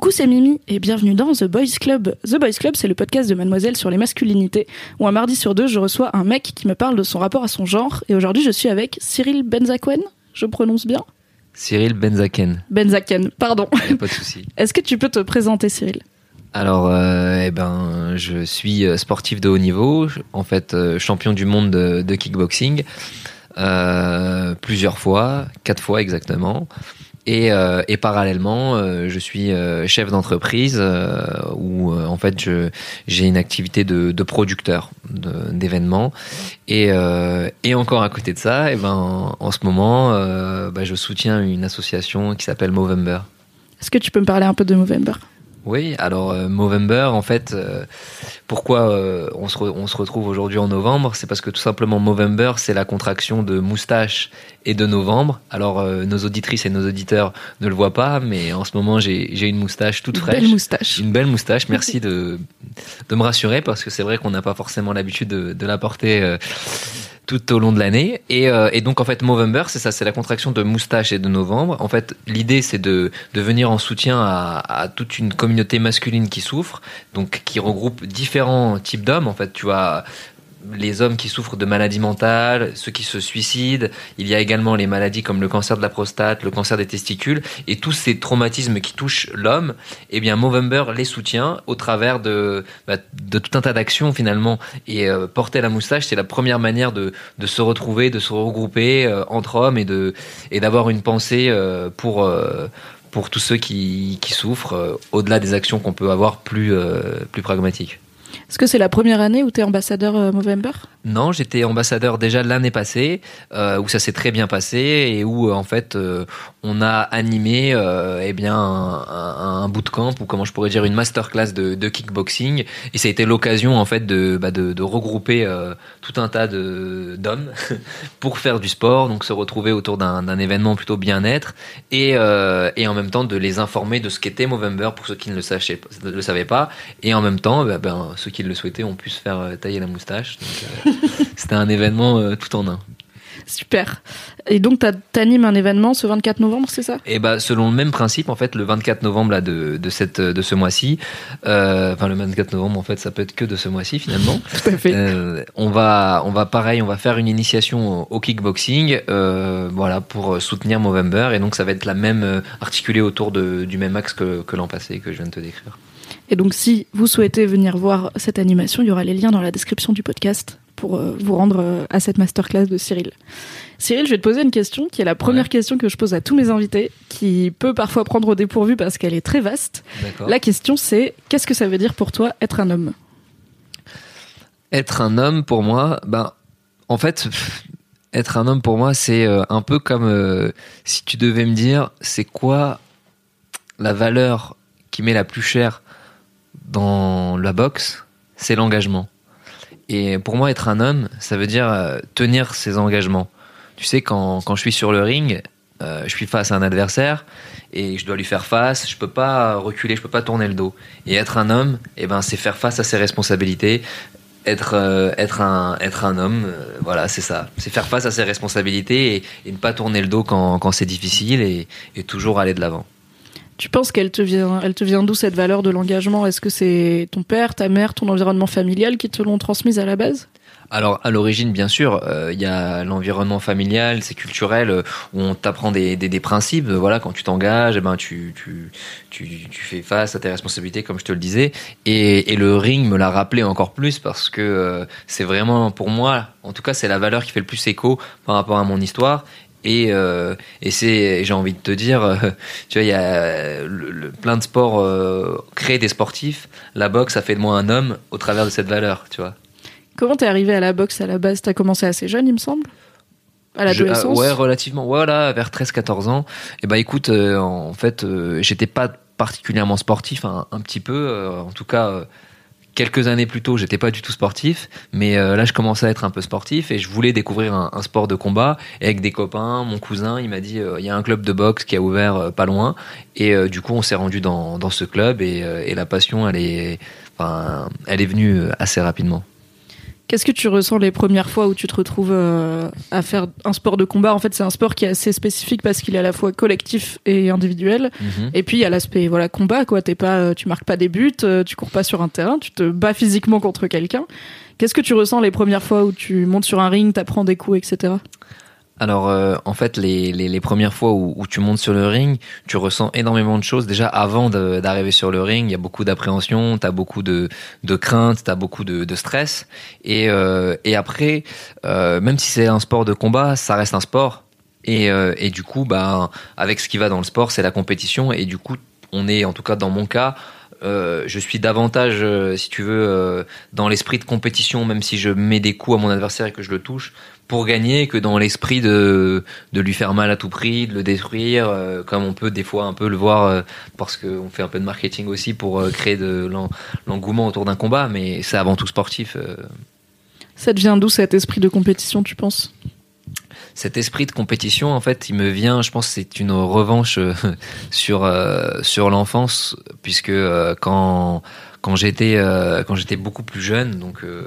Coucou, c'est Mimi et bienvenue dans The Boys Club. The Boys Club, c'est le podcast de Mademoiselle sur les masculinités, où un mardi sur deux, je reçois un mec qui me parle de son rapport à son genre. Et aujourd'hui, je suis avec Cyril Benzaken, je prononce bien? Cyril Benzaken. Benzaken, pardon. Pas de souci. Est-ce que tu peux te présenter, Cyril? Alors, euh, eh ben, je suis euh, sportif de haut niveau, en fait euh, champion du monde de, de kickboxing, euh, plusieurs fois, quatre fois exactement. Et, euh, et parallèlement, euh, je suis euh, chef d'entreprise où en fait j'ai une activité de, producteur d'événements et et encore à côté de ça, et ben en ce moment, bah, je soutiens une association qui s'appelle Movember. Est-ce que tu peux me parler un peu de Movember? Oui, alors euh, Movember, en fait, euh, pourquoi euh, on, se re- on se retrouve aujourd'hui en novembre? C'est parce que tout simplement Movember, c'est la contraction de moustache et de novembre. Alors nos auditrices et nos auditeurs ne le voient pas, mais en ce moment j'ai une moustache toute Une fraîche. Belle moustache. Une belle moustache, merci de, de me rassurer parce que c'est vrai qu'on n'a pas forcément l'habitude de, de la porter tout au long de l'année. Et, euh, et donc en fait Movember, c'est ça, c'est la contraction de moustache et de novembre. En fait, l'idée c'est de, de venir en soutien à, à toute une communauté masculine qui souffre, donc qui regroupe différents types d'hommes. En fait, tu as les hommes qui souffrent de maladies mentales, ceux qui se suicident. Il y a également les maladies comme le cancer de la prostate, le cancer des testicules et tous ces traumatismes qui touchent l'homme. Eh bien, Movember les soutient au travers de, bah, de tout un tas d'actions finalement. Et euh, porter la moustache, c'est la première manière de, de se retrouver, de se regrouper euh, entre hommes et de et d'avoir une pensée euh, pour euh, pour tous ceux qui, qui souffrent, euh, au-delà des actions qu'on peut avoir plus euh, plus pragmatiques. Est-ce que c'est la première année où tu es ambassadeur euh, Movember? Non, j'étais ambassadeur déjà l'année passée, euh, où ça s'est très bien passé et où euh, en fait euh, on a animé eh bien un, un, un bootcamp ou comment je pourrais dire une masterclass de, de kickboxing et ça a été l'occasion en fait de, bah, regrouper tout un tas d'hommes pour faire du sport, donc se retrouver autour d'un événement plutôt bien-être et en même temps de les informer de ce qu'était Movember pour ceux qui ne le, savaient pas et en même temps bah, ben, ceux qui le souhaitaient ont pu se faire tailler la moustache. c'était un événement euh, tout en un. Super. Et donc, t'animes un événement ce 24 novembre, c'est ça? Et bah selon le même principe en fait le 24 novembre là de, de cette de ce mois-ci, euh, enfin le 24 novembre en fait ça peut être que de ce mois-ci finalement. Tout à fait. Euh, on va on va pareil on va faire une initiation au, au kickboxing euh, voilà pour soutenir Movember et donc ça va être la même articulée autour de, du même axe que, que l'an passé que je viens de te décrire. Et donc, si vous souhaitez venir voir cette animation, il y aura les liens dans la description du podcast pour euh, vous rendre euh, à cette masterclass de Cyril. Cyril, je vais te poser une question qui est la première Ouais. question que je pose à tous mes invités, qui peut parfois prendre au dépourvu parce qu'elle est très vaste. La question, c'est qu'est-ce que ça veut dire pour toi être un homme? Être un homme pour moi, ben en fait être un homme pour moi c'est euh, un peu comme euh, si tu devais me dire c'est quoi la valeur qui m'est la plus chère dans la boxe, c'est l'engagement. Et pour moi être un homme, ça veut dire euh, tenir ses engagements. Tu sais quand quand je suis sur le ring, euh, je suis face à un adversaire et je dois lui faire face, je peux pas reculer, je peux pas tourner le dos. Et être un homme, eh ben c'est faire face à ses responsabilités, être euh, être un être un homme voilà c'est ça c'est faire face à ses responsabilités et, ne pas tourner le dos quand, quand c'est difficile et toujours aller de l'avant Tu penses qu'elle te vient, elle te vient d'où cette valeur de l'engagement? Est-ce que c'est ton père, ta mère, ton environnement familial qui te l'ont transmise à la base? Alors à l'origine bien sûr euh, il y a l'environnement familial c'est culturel euh, où on t'apprend des, des, principes euh, voilà quand tu t'engages eh ben tu, tu tu fais face à tes responsabilités comme je te le disais. Et, et le ring me l'a rappelé encore plus parce que c'est vraiment pour moi en tout cas c'est la valeur qui fait le plus écho par rapport à mon histoire et, euh, et c'est, j'ai envie de te dire, euh, tu vois, il y a le, le- plein de sports euh, créent des sportifs. La boxe a fait de moi un homme au travers de cette valeur, tu vois. Comment t'es arrivé à la boxe à la base? T'as commencé assez jeune, il me semble? À l'adolescence ah, Ouais, relativement. Voilà, vers 13-14 ans. Et bah écoute, euh, en fait, j'étais pas particulièrement sportif, un, un petit peu. en tout cas, quelques années plus tôt, j'étais pas du tout sportif. Mais euh, là, je commençais à être un peu sportif et je voulais découvrir un, sport de combat. Et avec des copains, mon cousin, il m'a dit, euh, il y a un club de boxe qui a ouvert euh, pas loin. Et du coup, on s'est rendu dans, ce club et, et la passion, elle est, enfin, elle est venue assez rapidement. Qu'est-ce que tu ressens les premières fois où tu te retrouves euh, à faire un sport de combat? En fait, c'est un sport qui est assez spécifique parce qu'il est à la fois collectif et individuel. Mhm. Et puis il y a l'aspect voilà combat quoi. T'es pas, euh, tu marques pas des buts, euh, tu cours pas sur un terrain, tu te bats physiquement contre quelqu'un. Qu'est-ce que tu ressens les premières fois où tu montes sur un ring, t'apprends des coups, etc. Alors, euh, en fait, les, les, premières fois où, tu montes sur le ring, tu ressens énormément de choses. Déjà, avant d'arriver sur le ring, il y a beaucoup d'appréhension, t'as beaucoup de, de crainte, t'as beaucoup de, de stress. Et, euh, et après, euh, même si c'est un sport de combat, ça reste un sport. Et, et du coup, bah, avec ce qui va dans le sport, c'est la compétition. Et du coup, on est, en tout cas dans mon cas, je suis davantage, si tu veux, dans l'esprit de compétition, même si je mets des coups à mon adversaire et que je le touche, pour gagner, que dans l'esprit de, de lui faire mal à tout prix, de le détruire, euh, comme on peut des fois un peu le voir, euh, parce qu'on fait un peu de marketing aussi pour euh, créer de l'en- l'engouement autour d'un combat, mais c'est avant tout sportif. euh. Ça te vient d'où cet esprit de compétition, tu penses? Cet esprit de compétition, en fait, il me vient, je pense, c'est une revanche euh, sur euh, sur l'enfance, puisque euh, quand quand j'étais euh, quand j'étais beaucoup plus jeune, donc euh,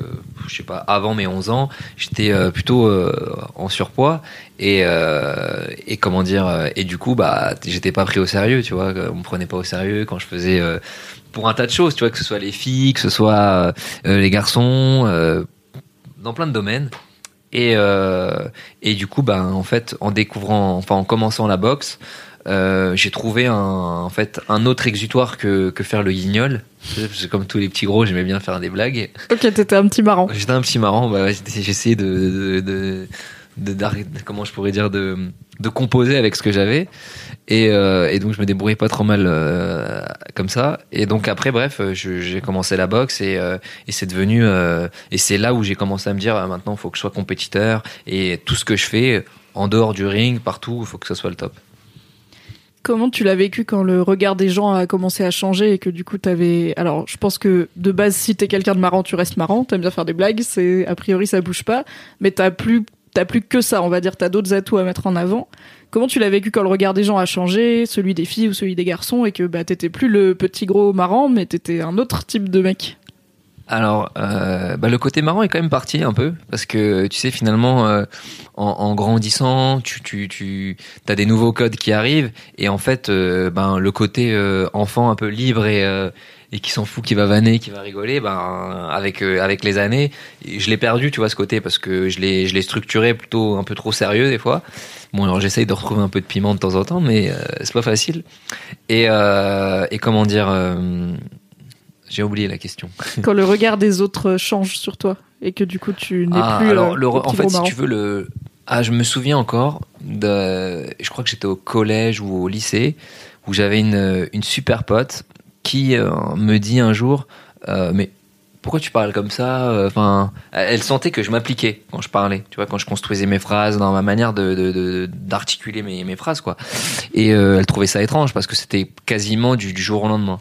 je sais pas, avant mes 11 ans, j'étais euh, plutôt euh, en surpoids et euh, et comment dire euh, et du coup bah j'étais pas pris au sérieux, tu vois, on me prenait pas au sérieux quand je faisais pour un tas de choses, tu vois, que ce soit les filles, que ce soit les garçons, dans plein de domaines. Et, et du coup, ben, en fait, en découvrant, enfin, en commençant la boxe, j'ai trouvé un, en fait, un autre exutoire que, que faire le guignol. Comme tous les petits gros, j'aimais bien faire des blagues. Ok, t'étais un petit marrant. J'étais un petit marrant, bah, j'essayais de, de, de, de- comment je pourrais dire, de, de composer avec ce que j'avais. Et, euh, et donc je me débrouillais pas trop mal euh, comme ça. Et donc après, bref, j'ai commencé la boxe et, euh, et c'est devenu, et c'est là où j'ai commencé à me dire, ah, maintenant, il faut que je sois compétiteur et tout ce que je fais, en dehors du ring, partout, il faut que ce soit le top. Comment tu l'as vécu quand le regard des gens a commencé à changer et que du coup t'avais... Alors je pense que de base si t'es quelqu'un de marrant tu restes marrant, t'aimes bien faire des blagues, c'est a priori ça bouge pas, mais t'as plus t'as plus que ça on va dire, t'as d'autres atouts à mettre en avant. Comment tu l'as vécu quand le regard des gens a changé, celui des filles ou celui des garçons et que bah t'étais plus le petit gros marrant mais t'étais un autre type de mec? Alors, euh, bah, le côté marrant est quand même parti un peu parce que tu sais finalement euh, en, en grandissant, tu tu tu as des nouveaux codes qui arrivent et en fait euh, ben le côté euh, enfant un peu libre et euh, et qui s'en fout, qui va vanner, qui va rigoler, ben avec avec les années, je l'ai perdu, tu vois ce côté parce que je l'ai je l'ai structuré plutôt un peu trop sérieux des fois. Bon alors j'essaye de retrouver un peu de piment de temps en temps, mais c'est pas facile. Et et comment dire. J'ai oublié la question. Quand le regard des autres change sur toi et que du coup tu n'es Ah, plus alors, euh, le, en fait, si tu veux, le. Ah, je me souviens encore de. Je crois que j'étais au collège ou au lycée où j'avais une, une super pote qui euh, me dit un jour euh, Mais pourquoi tu parles comme ça Enfin, elle sentait que je m'appliquais quand je parlais, tu vois, quand je construisais mes phrases, dans ma manière de- d'articuler mes, mes phrases, quoi. Et euh, elle trouvait ça étrange parce que c'était quasiment du, du jour au lendemain.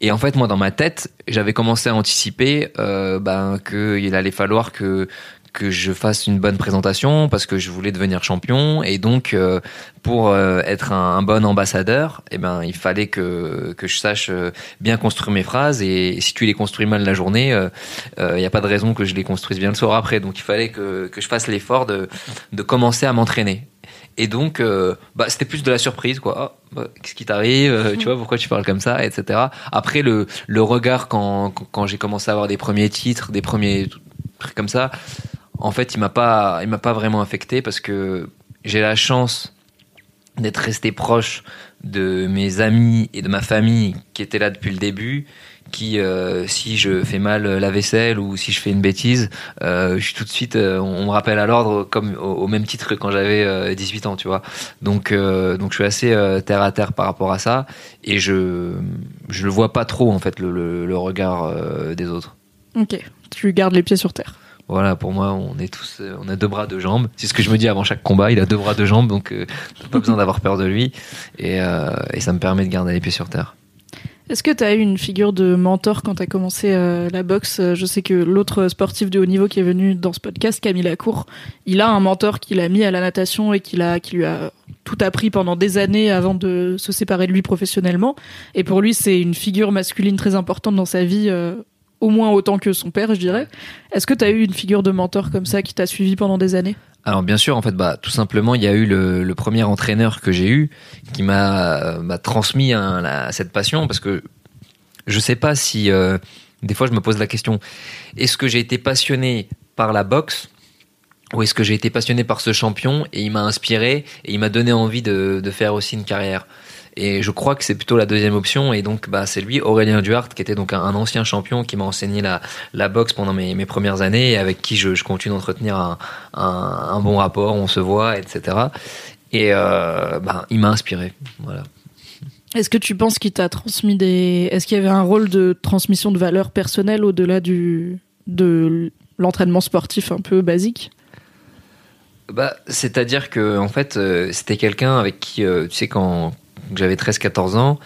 Et en fait, moi, dans ma tête, j'avais commencé à anticiper euh, ben, qu'il allait falloir que que je fasse une bonne présentation parce que je voulais devenir champion et donc euh, pour euh, être un, un bon ambassadeur eh ben il fallait que que je sache euh, bien construire mes phrases et si tu les construis mal la journée il euh, n'y a pas de raison que je les construise bien le soir après donc il fallait que que je fasse l'effort de de commencer à m'entraîner et donc, euh, bah, c'était plus de la surprise, quoi. Ah, bah, Qu'est-ce qui t'arrive? Euh, Tu vois, pourquoi tu parles comme ça, etc. Après, le, le regard quand, quand j'ai commencé à avoir des premiers titres, des premiers trucs comme ça, en fait, il m'a pas, il m'a pas vraiment affecté parce que j'ai la chance d'être resté proche de mes amis et de ma famille qui étaient là depuis le début qui euh, si je fais mal la vaisselle ou si je fais une bêtise euh, je suis tout de suite euh, on me rappelle à l'ordre comme au, même titre que quand j'avais euh, 18 ans tu vois. Donc donc je suis assez terre à terre par rapport à ça et je je le vois pas trop en fait le, le, regard des autres. Ok, tu gardes les pieds sur terre. Voilà, pour moi, on est tous, euh, on a deux bras, deux jambes. C'est ce que je me dis avant chaque combat. Il a deux bras, deux jambes, donc euh, pas besoin d'avoir peur de lui. Et, euh, et ça me permet de garder les pieds sur terre. Est-ce que tu as eu une figure de mentor quand tu as commencé la boxe? Je sais que l'autre sportif de haut niveau qui est venu dans ce podcast, Camille Lacour, il a un mentor qui l'a mis à la natation et qui, lui a tout appris pendant des années avant de se séparer de lui professionnellement. Et pour lui, c'est une figure masculine très importante dans sa vie, au moins autant que son père, je dirais. Est-ce que tu as eu une figure de mentor comme ça qui t'a suivi pendant des années? Alors bien sûr, en fait, bah tout simplement, il y a eu le, premier entraîneur que j'ai eu qui m'a transmis cette passion parce que je sais pas si euh, des fois je me pose la question est-ce que j'ai été passionné par la boxe ou est-ce que j'ai été passionné par ce champion et il m'a inspiré et il m'a donné envie de, de faire aussi une carrière? Et je crois que c'est plutôt la deuxième option. Et donc, bah, c'est lui, Aurélien Duhart, qui était donc un, ancien champion qui m'a enseigné la, la boxe pendant mes, mes premières années et avec qui je, je continue d'entretenir un, un, un, bon rapport. On se voit, etc. Et euh, bah, il m'a inspiré. Voilà. Est-ce que tu penses qu'il t'a transmis des. Est-ce qu'il y avait un rôle de transmission de valeurs personnelles au-delà du de l'entraînement sportif un peu basique? Bah, c'est-à-dire que en fait, euh, c'était quelqu'un avec qui, euh, tu sais, quand, j'avais 13-14 ans.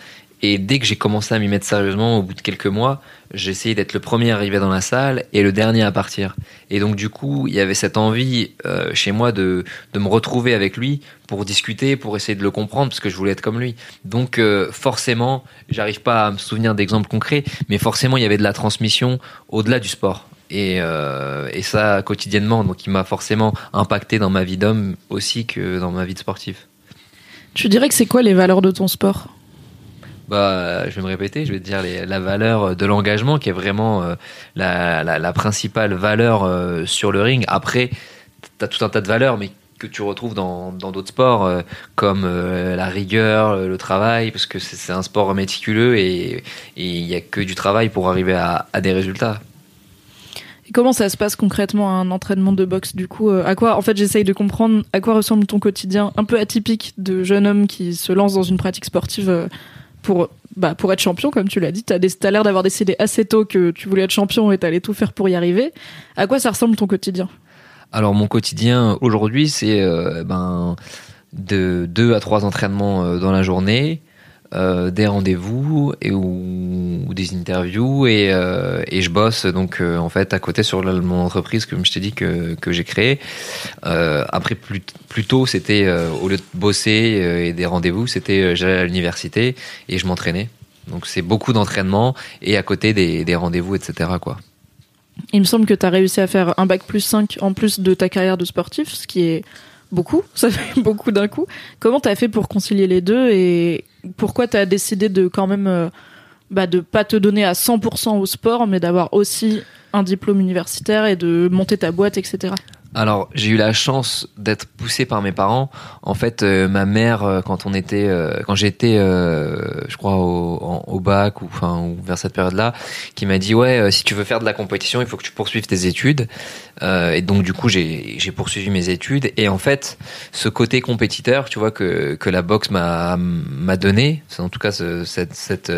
Et dès que j'ai commencé à m'y mettre sérieusement, au bout de quelques mois, essayé d'être le premier arrivé dans la salle et le dernier à partir. Et donc du coup, il y avait cette envie euh, chez moi de, de me retrouver avec lui pour discuter, pour essayer de le comprendre, parce que je voulais être comme lui. Donc euh, forcément, j'arrive pas à me souvenir d'exemples concrets, mais forcément, il y avait de la transmission au-delà du sport. Et, euh, et ça quotidiennement, donc il m'a forcément impacté dans ma vie d'homme aussi que dans ma vie de sportif. Tu dirais que c'est quoi les valeurs de ton sport? Bah, je vais me répéter, je vais te dire la valeur de l'engagement qui est vraiment euh, la, principale valeur euh, sur le ring. Après, tu as tout un tas de valeurs, mais que tu retrouves dans d'autres sports euh, comme la rigueur, le travail, parce que c'est un sport méticuleux et il n'y a que du travail pour arriver à des résultats. Comment ça se passe concrètement un entraînement de boxe du coup euh, À quoi En fait, j'essaye de comprendre à quoi ressemble ton quotidien un peu atypique de jeune homme qui se lance dans une pratique sportive euh, pour bah, pour être champion, comme tu l'as dit. T'as, as l'air d'avoir décidé assez tôt que tu voulais être champion et t'allais tout faire pour y arriver. À quoi ça ressemble ton quotidien? Alors mon quotidien aujourd'hui, c'est euh, ben de deux à trois entraînements dans la journée. Euh, des rendez-vous et ou, des interviews et, euh, et je bosse donc euh, en fait à côté sur mon entreprise comme je t'ai dit que, que j'ai créé après plus, plus tôt c'était au lieu de bosser et des rendez-vous c'était j'allais à l'université et je m'entraînais. Donc c'est beaucoup d'entraînement et à côté des, des rendez-vous etc quoi. Il me semble que tu as réussi à faire un bac plus 5 en plus de ta carrière de sportif ce qui est beaucoup, ça fait beaucoup d'un coup. Comment tu as fait pour concilier les deux et pourquoi tu as décidé de quand même euh, bah, de pas te donner à 100% au sport, mais d'avoir aussi un diplôme universitaire et de monter ta boîte, etc. Alors, j'ai eu la chance d'être poussé par mes parents. En fait, euh, ma mère, euh, quand on était, euh, quand j'étais, je crois au, bac ou vers cette période-là, qui m'a dit ouais, si tu veux faire de la compétition, il faut que tu poursuives tes études. et donc du coup, j'ai poursuivi mes études. Et en fait, ce côté compétiteur, tu vois que la boxe m'a donné, c'est en tout cas cet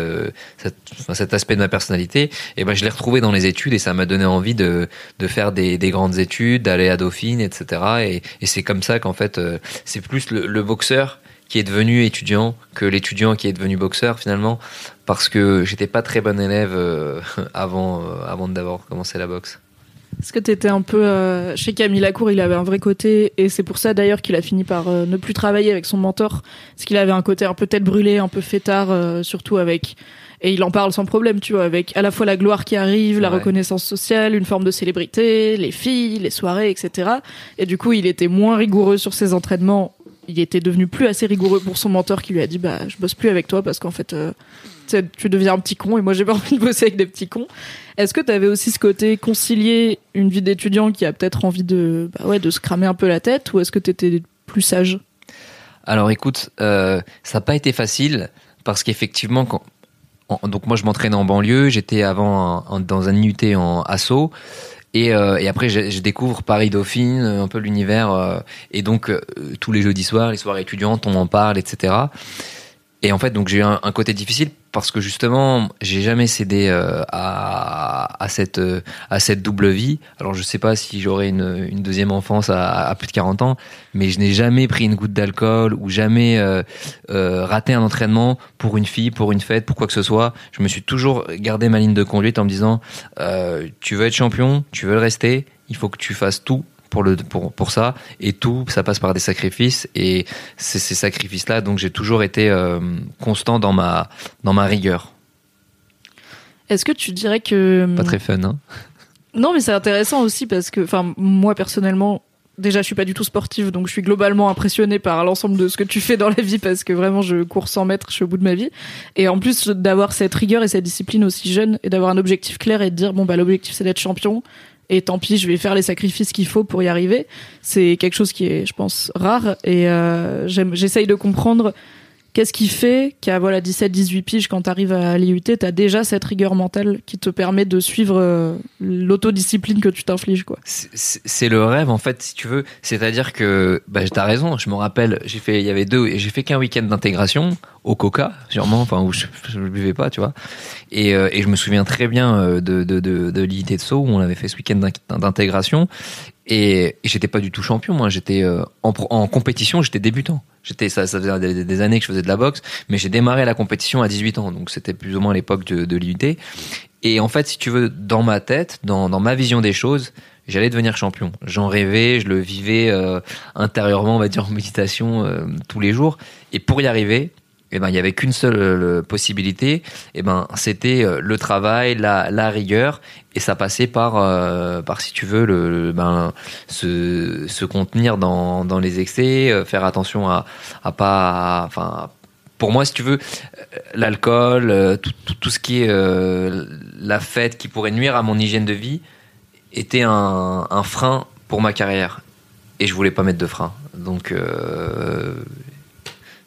aspect de ma personnalité. Et ben, je l'ai retrouvé dans les études et ça m'a donné envie de de faire des des grandes études, d'aller à Etc. Et, c'est comme ça qu'en fait, euh, c'est plus le, boxeur qui est devenu étudiant que l'étudiant qui est devenu boxeur finalement, parce que j'étais pas très bon élève euh, avant, euh, avant d'avoir commencé la boxe. Est-ce que tu étais un peu chez Camille Lacour, il avait un vrai côté et c'est pour ça d'ailleurs qu'il a fini par ne plus travailler avec son mentor, parce qu'il avait un côté un peu tête brûlée, un peu fêtard, surtout avec et il en parle sans problème, tu vois, avec à la fois la gloire qui arrive, la reconnaissance sociale, une forme de célébrité, les filles, les soirées, etc. Et du coup, il était moins rigoureux sur ses entraînements. Il était devenu plus assez rigoureux pour son mentor qui lui a dit bah je bosse plus avec toi parce qu'en fait euh, tu deviens un petit con et moi j'ai pas envie de bosser avec des petits cons. Est-ce que tu avais aussi ce côté concilier une vie d'étudiant qui a peut-être envie de bah ouais de se cramer un peu la tête ou est-ce que tu étais plus sage? Alors écoute, euh, ça n'a pas été facile parce qu'effectivement quand donc moi je m'entraînais en banlieue, j'étais avant dans un IUT en assaut. Et, euh, et après, je, découvre Paris Dauphine, un peu l'univers. Euh, et donc, euh, tous les jeudis soirs, les soirées étudiantes, on en parle, etc. Et en fait, donc j'ai eu un, côté difficile parce que justement, j'ai jamais cédé euh, à, cette euh, à cette double vie. Alors, je sais pas si j'aurai une, une deuxième enfance à, plus de 40 ans, mais je n'ai jamais pris une goutte d'alcool ou jamais euh, raté un entraînement pour une fille, pour une fête, pour quoi que ce soit. Je me suis toujours gardé ma ligne de conduite en me disant tu veux être champion, tu veux le rester, il faut que tu fasses tout pour le pour pour ça et tout ça passe par des sacrifices et c'est ces sacrifices là donc j'ai toujours été euh, constant dans ma dans ma rigueur Est-ce que tu dirais que Pas très fun, hein Non, mais c'est intéressant aussi parce que, enfin, moi personnellement, déjà, je suis pas du tout sportive, donc je suis globalement impressionnée par l'ensemble de ce que tu fais dans la vie parce que vraiment, je cours 100 mètres, je suis au bout de ma vie. Et en plus, d'avoir cette rigueur et cette discipline aussi jeune et d'avoir un objectif clair et de dire, bon, bah, l'objectif, c'est d'être champion. Et tant pis, je vais faire les sacrifices qu'il faut pour y arriver. C'est quelque chose qui est, je pense, rare. Et euh, j'essaye de comprendre Qu'est-ce qui fait qu'à voilà 17 18 piges quand tu arrives à l'IUT, tu as déjà cette rigueur mentale qui te permet de suivre euh, l'autodiscipline que tu t'infliges quoi? C'est le rêve en fait si tu veux, c'est-à-dire que bah as raison, je me rappelle, j'ai fait il y avait deux j'ai fait qu'un week-end d'intégration au Coca sûrement enfin où je, ne buvais pas, tu vois. Et, euh, et je me souviens très bien euh, de de de, de l'IUT de Sceaux où on avait fait ce week-end d'intégration et, j'étais pas du tout champion, moi. J'étais euh, en, compétition, j'étais débutant. J'étais ça, ça faisait des, années que je faisais de la boxe, mais j'ai démarré la compétition à 18 ans, donc c'était plus ou moins l'époque de, de. Et en fait, si tu veux, dans ma tête, dans, dans ma vision des choses, j'allais devenir champion. J'en rêvais, je le vivais euh, intérieurement, on va dire en méditation euh, tous les jours. Et pour y arriver, eh ben il y avait qu'une seule euh, possibilité. Eh ben c'était euh, le travail la, rigueur. Et ça passait par euh, par si tu veux ben se, contenir dans, dans les excès faire attention à à pas enfin pour moi si tu veux l'alcool tout, tout, tout, ce qui est la fête qui pourrait nuire à mon hygiène de vie était un, un frein pour ma carrière. Et je voulais pas mettre de frein. Donc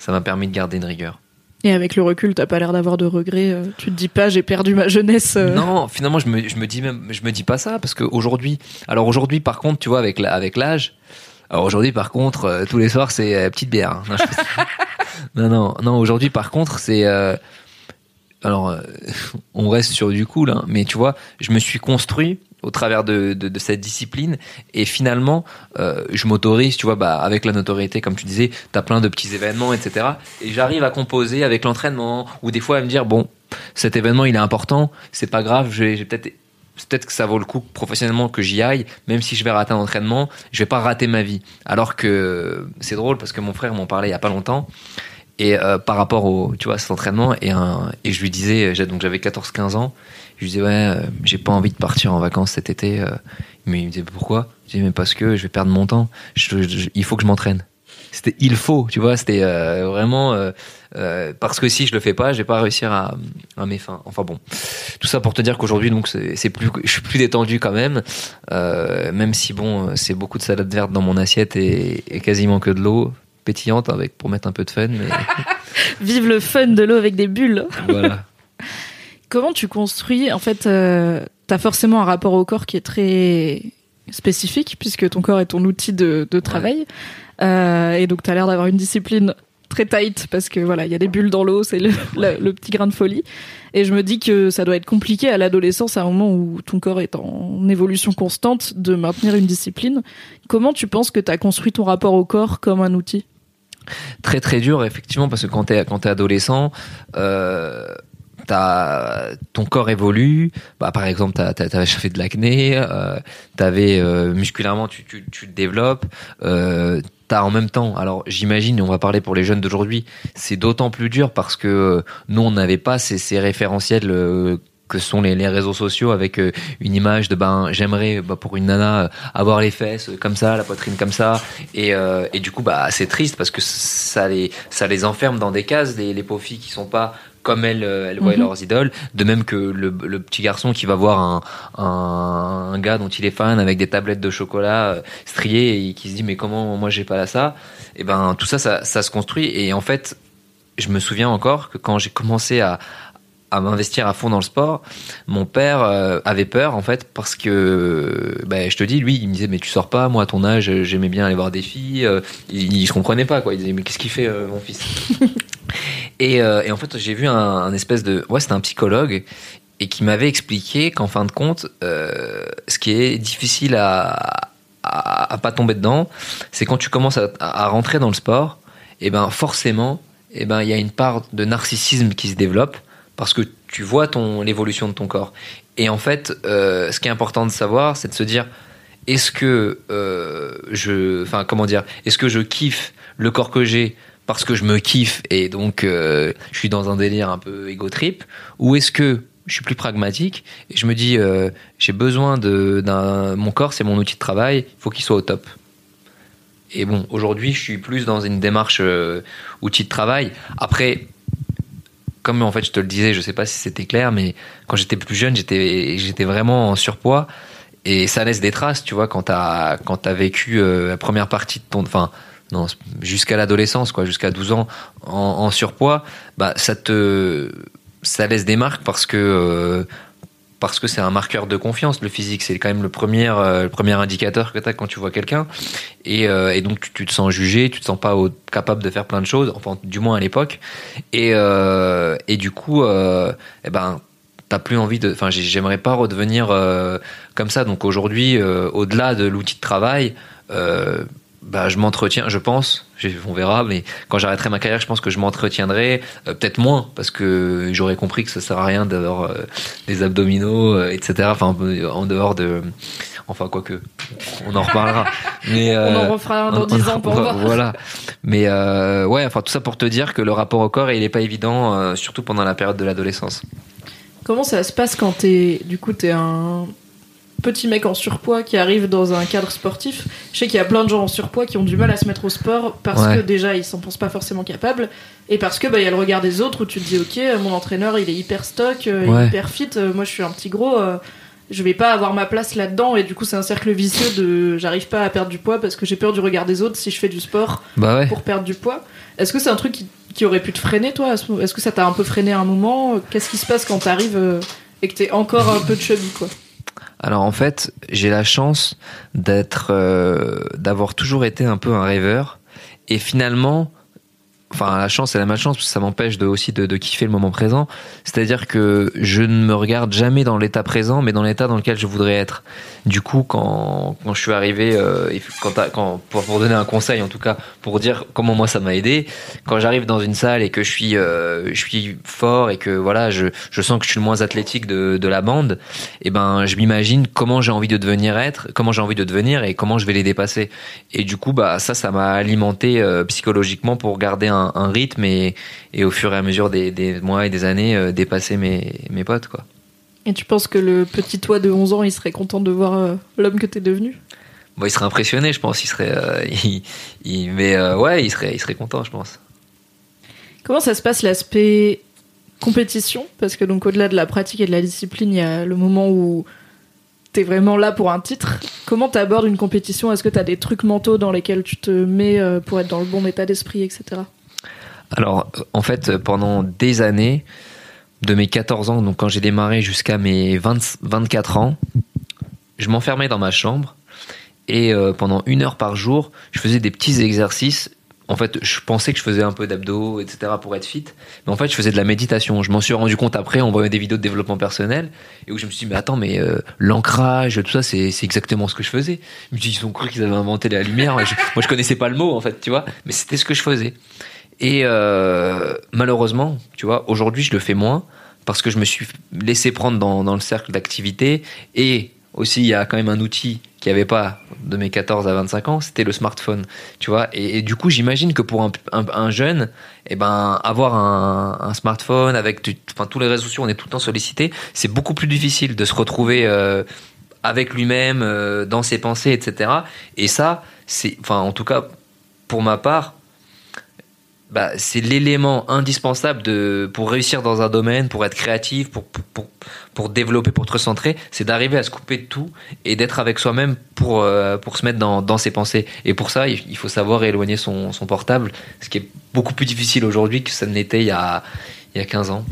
ça m'a permis de garder une rigueur. Et avec le recul, t'as pas l'air d'avoir de regrets. Euh, tu te dis pas, j'ai perdu ma jeunesse. Euh. Non, finalement, je me, je me dis même, je me dis pas ça parce qu'aujourd'hui, alors aujourd'hui, par contre, tu vois, avec avec l'âge, alors aujourd'hui, par contre, euh, tous les soirs, c'est petite bière. Hein. Non, non, non, aujourd'hui, par contre, c'est alors, on reste sur du cool, hein, mais tu vois, je me suis construit au travers de, cette discipline et finalement euh, je m'autorise tu vois bah avec la notoriété comme tu disais t'as plein de petits événements etc et j'arrive à composer avec l'entraînement ou des fois à me dire bon cet événement il est important c'est pas grave j'ai peut-être peut-être que ça vaut le coup professionnellement que j'y aille, même si je vais rater un entraînement, je vais pas rater ma vie. Alors que c'est drôle parce que mon frère m'en parlait il y a pas longtemps et euh, par rapport au tu vois cet entraînement et et je lui disais donc j'avais 14 15 ans je lui disais, ouais, euh, j'ai pas envie de partir en vacances cet été. Euh. Mais il me disait, pourquoi? Je disais, mais parce que je vais perdre mon temps. il faut que je m'entraîne. C'était il faut, tu vois, c'était euh, vraiment parce que si je le fais pas, je vais pas réussir à, à mes fins. Enfin bon, tout ça pour te dire qu'aujourd'hui donc c'est plus, je suis plus détendu quand même, même si bon, c'est beaucoup de salade verte dans mon assiette et, et quasiment que de l'eau pétillante avec pour mettre un peu de fun. Mais... Vive le fun de l'eau avec des bulles. voilà. Comment tu construis En fait, euh, tu as forcément un rapport au corps qui est très spécifique, puisque ton corps est ton outil de, travail. Euh, et donc, tu as l'air d'avoir une discipline très tight, parce que voilà, il y a des bulles dans l'eau, c'est le, petit grain de folie. Et je me dis que ça doit être compliqué à l'adolescence, à un moment où ton corps est en évolution constante, de maintenir une discipline. Comment tu penses que tu as construit ton rapport au corps comme un outil? Très très dur, effectivement, parce que quand tu es, quand es adolescent, euh, ton corps évolue. Bah, par exemple, tu avais fait de l'acné, euh, t'avais euh, musculairement, tu, tu, tu te développes. Euh, t'as en même temps, alors j'imagine, on va parler pour les jeunes d'aujourd'hui, c'est d'autant plus dur parce que euh, nous, on n'avait pas ces, ces référentiels euh, que sont les, les, réseaux sociaux avec une image de ben j'aimerais bah, pour une nana avoir les fesses comme ça la poitrine comme ça et, et du coup bah c'est triste parce que ça les ça les enferme dans des cases les, les pauvres filles qui sont pas comme elles, euh, elles voient mhm. leurs idoles. De même que le, le, petit garçon qui va voir un, un, un, gars dont il est fan avec des tablettes de chocolat euh, striées et qui se dit mais comment moi j'ai pas là ça? Et eh ben tout ça, ça, ça se construit et en fait je me souviens encore que quand j'ai commencé à, à m'investir à fond dans le sport, mon père euh, avait peur en fait parce que ben, je te dis lui il me disait mais tu sors pas moi à ton âge j'aimais bien aller voir des filles il, il, se comprenait pas quoi il disait mais qu'est-ce qu'il fait mon fils? Euh, et, en fait, j'ai vu un, espèce de. Ouais, c'était un psychologue et qui m'avait expliqué qu'en fin de compte, euh, ce qui est difficile à, à, pas tomber dedans, c'est quand tu commences à, rentrer dans le sport, et ben forcément, et ben il y a une part de narcissisme qui se développe parce que tu vois ton l'évolution de ton corps. Et en fait, euh, ce qui est important de savoir, c'est de se dire est-ce que je, enfin comment dire, est-ce que je kiffe le corps que j'ai parce que je me kiffe et donc euh, je suis dans un délire un peu égo trip ou est-ce que je suis plus pragmatique et je me dis euh, j'ai besoin de d'un mon corps c'est mon outil de travail il faut qu'il soit au top et bon aujourd'hui je suis plus dans une démarche euh, outil de travail après comme en fait je te le disais je sais pas si c'était clair mais quand j'étais plus jeune j'étais j'étais vraiment en surpoids. Et ça laisse des traces tu vois quand t'as quand t'as vécu euh, la première partie de ton enfin non jusqu'à l'adolescence quoi jusqu'à 12 ans en, surpoids bah ça te ça laisse des marques parce que euh, parce que c'est un marqueur de confiance. Le physique, c'est quand même le premier euh, le premier indicateur que tu as quand tu vois quelqu'un. Et, euh, donc tu, te sens jugé, tu te sens pas capable de faire plein de choses, enfin du moins à l'époque. Et euh, du coup, eh ben t'as plus envie de. Enfin, j'ai- j'aimerais pas redevenir comme ça. Donc aujourd'hui, au-delà de l'outil de travail. Euh, bah, je m'entretiens, je pense, on verra, mais quand j'arrêterai ma carrière, je pense que je m'entretiendrai euh, peut-être moins, parce que j'aurais compris que ça sert à rien d'avoir euh, des abdominaux, euh, etc. Enfin, peu en dehors de, enfin quoique, on en reparlera. Mais On euh, en refera un dans on- 10 ans pour voir. Voilà. Mais euh, ouais, enfin tout ça pour te dire que le rapport au corps, il est pas évident, euh, surtout pendant la période de l'adolescence. Comment ça se passe quand t'es, du coup, t'es un petit mec en surpoids qui arrive dans un cadre sportif Je sais qu'il y a plein de gens en surpoids qui ont du mal à se mettre au sport parce Ouais. que déjà ils s'en pensent pas forcément capables et parce que bah il y a le regard des autres où tu te dis ok mon entraîneur il est hyper stock, euh, Ouais. hyper fit, euh, moi je suis un petit gros. euh, je vais pas avoir ma place là-dedans et du coup c'est un cercle vicieux de j'arrive pas à perdre du poids parce que j'ai peur du regard des autres si je fais du sport Bah ouais. pour perdre du poids. Est-ce que c'est un truc qui, qui aurait pu te freiner, toi Est-ce que ça t'a un peu freiné à un moment? Qu'est-ce qui se passe quand t'arrives euh, et que t'es encore un peu chubby, quoi? Alors en fait, j'ai la chance d'être, euh, d'avoir toujours été un peu un rêveur, et finalement, enfin la chance et la malchance, parce que ça m'empêche de aussi de, kiffer le moment présent. C'est-à-dire que je ne me regarde jamais dans l'état présent, mais dans l'état dans lequel je voudrais être. Du coup, quand quand je suis arrivé, euh, quand, pour, pour donner un conseil en tout cas, pour dire comment moi ça m'a aidé, quand j'arrive dans une salle et que je suis euh, je suis fort et que voilà, je je sens que je suis le moins athlétique de de la bande, et ben je m'imagine comment j'ai envie de devenir être, comment j'ai envie de devenir et comment je vais les dépasser. Et du coup, bah ça, ça m'a alimenté euh, psychologiquement pour garder un, un rythme et, et au fur et à mesure des, des mois et des années euh, dépasser mes, mes potes quoi. Et tu penses que le petit toi de 11 ans, il serait content de voir euh, l'homme que t'es devenu? Bon, il serait impressionné, je pense. Il serait, euh, il, il- mais ouais, il serait, il serait content, je pense. Comment ça se passe l'aspect compétition? Parce que donc au-delà de la pratique et de la discipline, il y a le moment où t'es vraiment là pour un titre. Comment t'abordes une compétition? Est-ce que t'as des trucs mentaux dans lesquels tu te mets pour être dans le bon état d'esprit, etc. Alors, euh, en fait, pendant des années, de mes 14 ans, donc quand j'ai démarré jusqu'à mes 20 24 ans, je m'enfermais dans ma chambre et euh, pendant une heure par jour, je faisais des petits exercices. En fait, je pensais que je faisais un peu d'abdos, etc. pour être fit. Mais en fait, je faisais de la méditation. Je m'en suis rendu compte après en voyant des vidéos de développement personnel et où je me suis dit, mais attends, mais euh, l'ancrage, tout ça, c'est exactement ce que je faisais. Ils ont cru qu'ils avaient inventé la lumière. Moi, je connaissais pas le mot, en fait, tu vois. Mais c'était ce que je faisais. Et euh, malheureusement, tu vois, aujourd'hui, je le fais moins parce que je me suis laissé prendre dans, le cercle d'activité. Et aussi, il y a quand même un outil qu'il n'y avait pas de mes 14 à 25 ans, c'était le smartphone. Tu vois, et, du coup, j'imagine que pour un, un- un jeune, eh ben, avoir un, smartphone avec enfin, tous les réseaux sociaux, on est tout le temps sollicité, c'est beaucoup plus difficile de se retrouver euh, avec lui-même, euh, dans ses pensées, etc. Et ça, c'est, enfin, en tout cas, pour ma part, bah, c'est l'élément indispensable pour réussir dans un domaine, pour être créatif, pour, pour, pour, développer, pour te recentrer, c'est d'arriver à se couper de tout et d'être avec soi-même pour, euh, pour se mettre dans, dans ses pensées. Et pour ça, il faut savoir éloigner son, son portable, ce qui est beaucoup plus difficile aujourd'hui que ça ne l'était il y a, il y a 15 ans.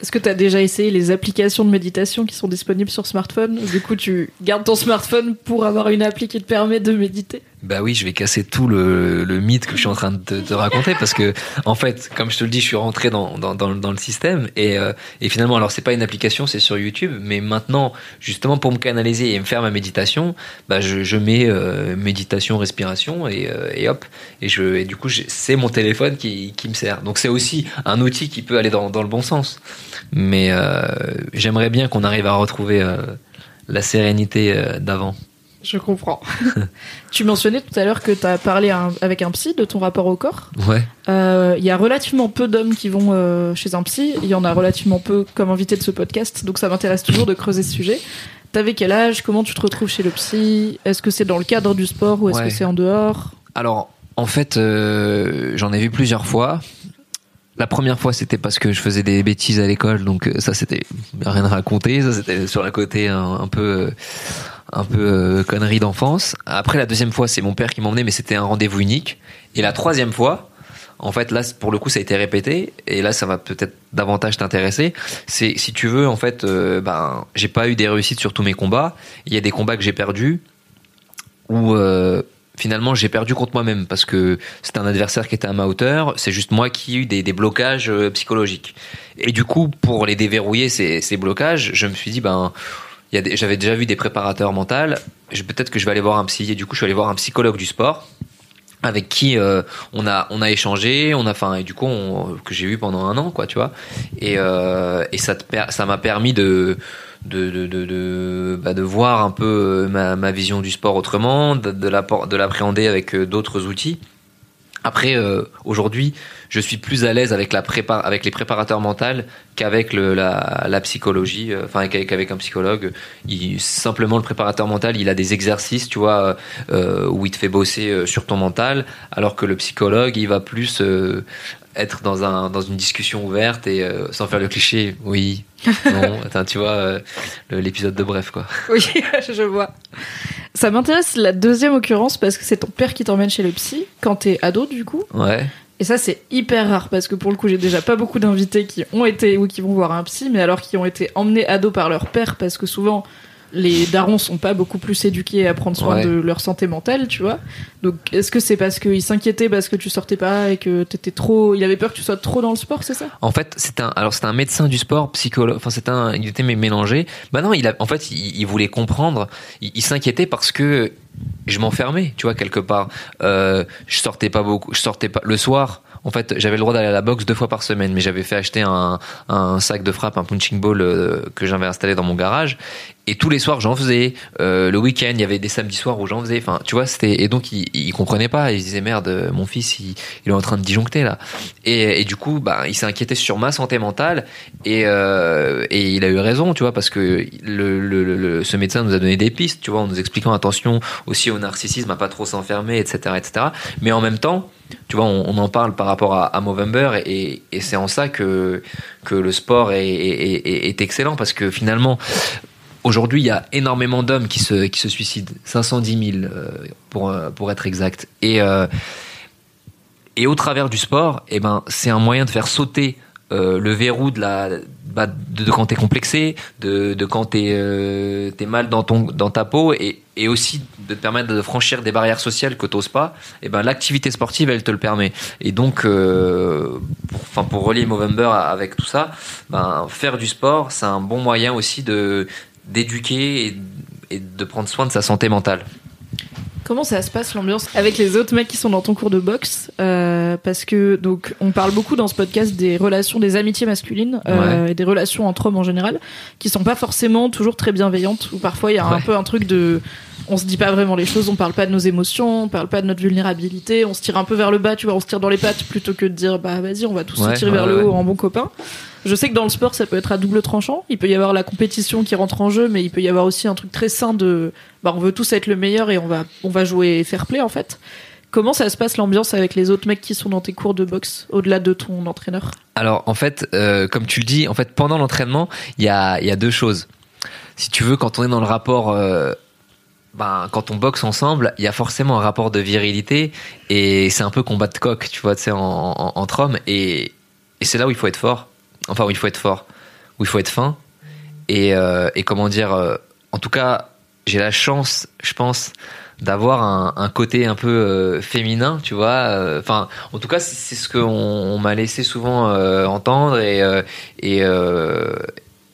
Est-ce que t'as déjà essayé les applications de méditation qui sont disponibles sur smartphone? Du coup, tu gardes ton smartphone pour avoir une appli qui te permet de méditer? Bah oui, je vais casser tout le, le mythe que je suis en train de te, te raconter parce que, en fait, comme je te le dis, je suis rentré dans, dans, dans, dans le système et, euh, et finalement, alors c'est pas une application, c'est sur YouTube, mais maintenant, justement, pour me canaliser et me faire ma méditation, bah je, je mets euh, méditation, respiration et, euh, et hop, et, je, et du coup, c'est mon téléphone qui, qui me sert. Donc c'est aussi un outil qui peut aller dans, dans le bon sens. Mais euh, j'aimerais bien qu'on arrive à retrouver euh, la sérénité euh, d'avant. Je comprends. tu mentionnais tout à l'heure que tu as parlé un- avec un psy de ton rapport au corps. Ouais. Euh, Il y a relativement peu d'hommes qui vont euh, chez un psy. Il y en a relativement peu comme invité de ce podcast. Donc ça m'intéresse toujours de creuser ce sujet. T'avais quel âge? Comment tu te retrouves chez le psy? Est-ce que c'est dans le cadre du sport ou est-ce Ouais. que c'est en dehors? Alors, en fait, euh, j'en ai vu plusieurs fois. La première fois, c'était parce que je faisais des bêtises à l'école, donc euh, ça, c'était rien à raconter. Ça, c'était sur la côté un, un peu, euh, un peu euh, connerie d'enfance. Après, la deuxième fois, c'est mon père qui m'emmenait, mais c'était un rendez-vous unique. Et la troisième fois, en fait, là, pour le coup, ça a été répété, et là, ça va peut-être davantage t'intéresser. C'est, si tu veux, en fait, euh, ben, j'ai pas eu des réussites sur tous mes combats. Il y a des combats que j'ai perdus, où euh, finalement j'ai perdu contre moi-même parce que c'était un adversaire qui était à ma hauteur. C'est juste moi qui ai eu des, blocages euh, psychologiques. Et du coup, pour les déverrouiller ces, blocages, je me suis dit ben j'avais déjà vu des préparateurs mentaux. Peut-être que je vais aller voir un psy. Et du coup, je suis allé voir un psychologue du sport avec qui euh, on a on a échangé, on a enfin et du coup que j'ai vu pendant un an quoi, tu vois. Et euh, et ça te ça m'a permis de de, de, de, de, bah, voir un peu euh, ma, vision du sport autrement, de, de l'appréhender avec d'autres outils. Après, euh, aujourd'hui, je suis plus à l'aise avec, la prépa avec les préparateurs mentaux qu'avec la, la psychologie, euh, enfin qu'avec avec un psychologue. Il, simplement, le préparateur mental, il a des exercices, tu vois, euh, où il te fait bosser euh, sur ton mental, alors que le psychologue, il va plus euh, être dans, un, dans une discussion ouverte et euh, sans faire le cliché, oui, non, attends, tu vois, euh, l'épisode de Bref, quoi. Oui, je vois. Ça m'intéresse la deuxième occurrence parce que c'est ton père qui t'emmène chez le psy quand t'es ado du coup. Ouais. Et ça c'est hyper rare parce que pour le coup j'ai déjà pas beaucoup d'invités qui ont été ou qui vont voir un psy mais alors qui ont été emmenés ados par leur père parce que souvent les darons sont pas beaucoup plus éduqués à prendre soin Ouais. de leur santé mentale, tu vois. Donc est-ce que c'est parce qu'il s'inquiétait parce que tu sortais pas et que t'étais trop... Il avait peur que tu sois trop dans le sport, c'est ça? En fait, c'est un, alors c'est un médecin du sport, psychologue. Enfin, c'est un, il était mé- mélangé. Bah non, il a, en fait, il, il voulait comprendre. Il, il s'inquiétait parce que je m'enfermais, tu vois, quelque part. Euh, je sortais pas beaucoup. Je sortais pas le soir. En fait, j'avais le droit d'aller à la boxe deux fois par semaine, mais j'avais fait acheter un, sac de frappe, un punching ball euh, que j'avais installé dans mon garage. Et tous les soirs, j'en faisais. Euh, le week-end, il y avait des samedis soirs où j'en faisais. Enfin, tu vois, c'était et donc il, il comprenait pas. Il disait merde, mon fils, il, est en train de disjoncter là. Et, du coup, bah, il s'est inquiété sur ma santé mentale et, euh, et il a eu raison, tu vois, parce que le- le- ce médecin nous a donné des pistes, tu vois, en nous expliquant attention aussi au narcissisme, à pas trop s'enfermer, etc., etc. Mais en même temps, tu vois, on, en parle par rapport à, Movember et, c'est en ça que que le sport est excellent parce que finalement. Aujourd'hui, il y a énormément d'hommes qui se, qui se suicident, 510 000 euh, pour, euh, pour être exact. Et, euh, et au travers du sport, eh ben, c'est un moyen de faire sauter euh, le verrou de la bah, de, de quand t'es complexé, de, de quand t'es euh, t'es mal dans ton dans ta peau et, et aussi de te permettre de franchir des barrières sociales que t'oses pas. Et ben l'activité sportive elle te le permet. Et donc, euh, pour, enfin pour relier Movember avec tout ça, ben faire du sport c'est un bon moyen aussi de d'éduquer et de prendre soin de sa santé mentale. Comment ça se passe l'ambiance avec les autres mecs qui sont dans ton cours de boxe Euh, Parce que donc on parle beaucoup dans ce podcast des relations, des amitiés masculines euh, et des relations entre hommes en général, qui sont pas forcément toujours très bienveillantes. Ou parfois il y a un peu un truc de, on se dit pas vraiment les choses, on parle pas de nos émotions, on parle pas de notre vulnérabilité, on se tire un peu vers le bas, tu vois, on se tire dans les pattes plutôt que de dire bah vas-y on va tous Ouais, se tirer vers le haut en bon copain. Je sais que dans le sport, ça peut être à double tranchant. Il peut y avoir la compétition qui rentre en jeu, mais il peut y avoir aussi un truc très sain de, bah, on veut tous être le meilleur et on va, on va jouer fair play, en fait. Comment ça se passe l'ambiance avec les autres mecs qui sont dans tes cours de boxe, au-delà de ton entraîneur? Alors en fait, euh, comme tu le dis, en fait pendant l'entraînement, il y a, y a deux choses. Si tu veux, quand on est dans le rapport, euh, ben, quand on boxe ensemble, il y a forcément un rapport de virilité et c'est un peu combat de coq, tu vois, tu sais, en, en- entre hommes et, et c'est là où il faut être fort. Enfin, où il faut être fort, où il faut être fin et, euh, et comment dire. euh, en tout cas, j'ai la chance, je pense, d'avoir un, côté un peu euh, féminin, tu vois. Enfin, en tout cas, c'est ce qu'on on, m'a laissé souvent entendre et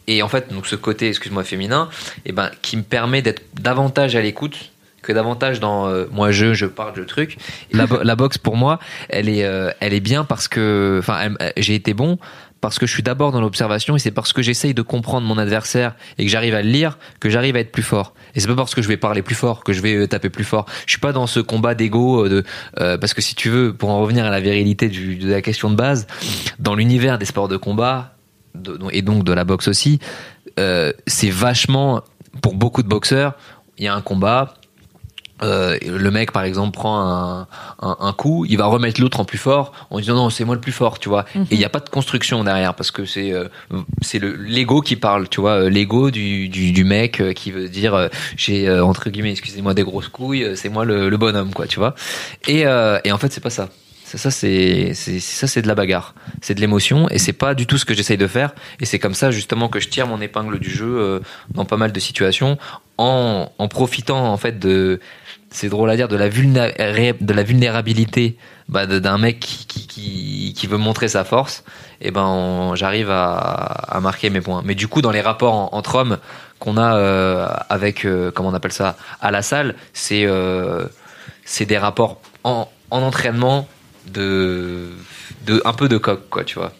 et en fait, donc ce côté, excuse-moi, féminin, et ben, qui me permet d'être davantage à l'écoute que davantage dans moi je je parle de trucs. Et La, bo- la boxe pour moi, elle est elle est bien parce que enfin j'ai été bon parce que je suis d'abord dans l'observation et c'est parce que j'essaye de comprendre mon adversaire et que j'arrive à le lire que j'arrive à être plus fort. Et c'est pas parce que je vais parler plus fort que je vais euh, taper plus fort. Je suis pas dans ce combat d'ego de euh, parce que si tu veux, pour en revenir à la virilité du, de la question de base, dans l'univers des sports de combat et donc de la boxe aussi, euh, c'est vachement pour beaucoup de boxeurs, il y a un combat, euh, le mec par exemple prend un, un, un coup, il va remettre l'autre en plus fort en disant non c'est moi le plus fort, tu vois. Mhm. Et il n'y a pas de construction derrière parce que c'est euh, c'est le l'ego qui parle, tu vois, euh, l'ego du, du, du mec euh, qui veut dire euh, j'ai euh, entre guillemets excusez-moi des grosses couilles, c'est moi le, le bonhomme quoi, tu vois. Et euh, et en fait c'est pas ça. Ça, c'est ça, c'est de la bagarre, c'est de l'émotion, et c'est pas du tout ce que j'essaye de faire. Et c'est comme ça justement que je tire mon épingle du jeu euh, dans pas mal de situations, en en profitant en fait de c'est drôle à dire de la vulnérabilité bah, d'un mec qui, qui, veut montrer sa force. Et ben j'arrive à, marquer mes points. Mais du coup dans les rapports en- entre hommes qu'on a euh, avec euh, comment on appelle ça à la salle, c'est c'est des rapports en, en entraînement de, de un peu de coq quoi tu vois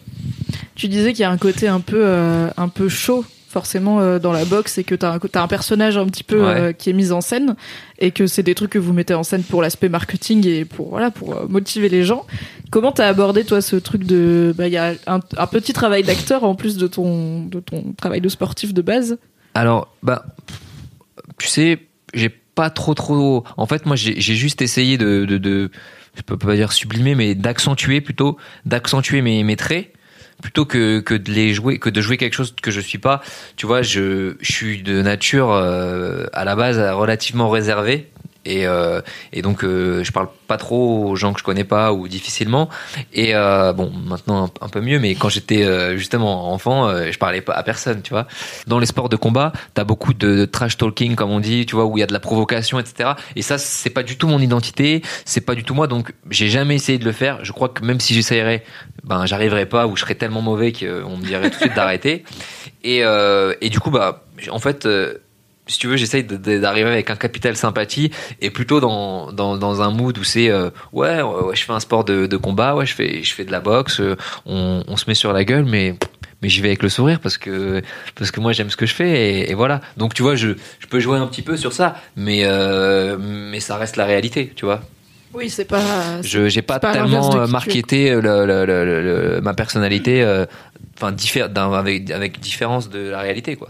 Tu disais qu'il y a un côté un peu, euh, un peu chaud forcément euh, dans la boxe et que t'as un, t'as un personnage un petit peu Ouais. euh, qui est mis en scène et que c'est des trucs que vous mettez en scène pour l'aspect marketing et pour voilà pour euh, motiver les gens. Comment t'as abordé toi ce truc de bah il y a un, un petit travail d'acteur en plus de ton de ton travail de sportif de base? Alors, bah, tu sais, j'ai pas trop trop. En fait, moi, j'ai j'ai juste essayé de, de, de, je peux pas dire sublimer, mais d'accentuer plutôt, d'accentuer mes, traits plutôt que, que de les jouer, que de jouer quelque chose que je suis pas. Tu vois, je, je suis de nature euh, à la base relativement réservé. Et, euh, et donc euh, je parle pas trop aux gens que je connais pas ou difficilement et euh, bon maintenant un, peu mieux mais quand j'étais euh, justement enfant euh, je parlais pas à personne tu vois dans les sports de combat, t'as beaucoup de, de trash talking, comme on dit, tu vois, où il y a de la provocation, etc. Et ça, c'est pas du tout mon identité, c'est pas du tout moi, donc j'ai jamais essayé de le faire. Je crois que même si j'essayerais, ben j'arriverais pas, ou je serais tellement mauvais qu'on me dirait tout de suite d'arrêter. Et, euh, et du coup, bah, en fait. Si tu veux, j'essaye d'arriver avec un capital sympathie et plutôt dans, dans, dans un mood où c'est euh, ouais, ouais, je fais un sport de, de combat, ouais, je fais, je fais de la boxe, euh, on, on se met sur la gueule, mais mais j'y vais avec le sourire parce que parce que moi j'aime ce que je fais et, et voilà. Donc tu vois je, je peux jouer un petit peu sur ça mais euh, mais ça reste la réalité tu vois. Oui, c'est pas. je j'ai pas, tellement marketé le, le- le- le- le- ma personnalité euh, diffère avec avec différence de la réalité quoi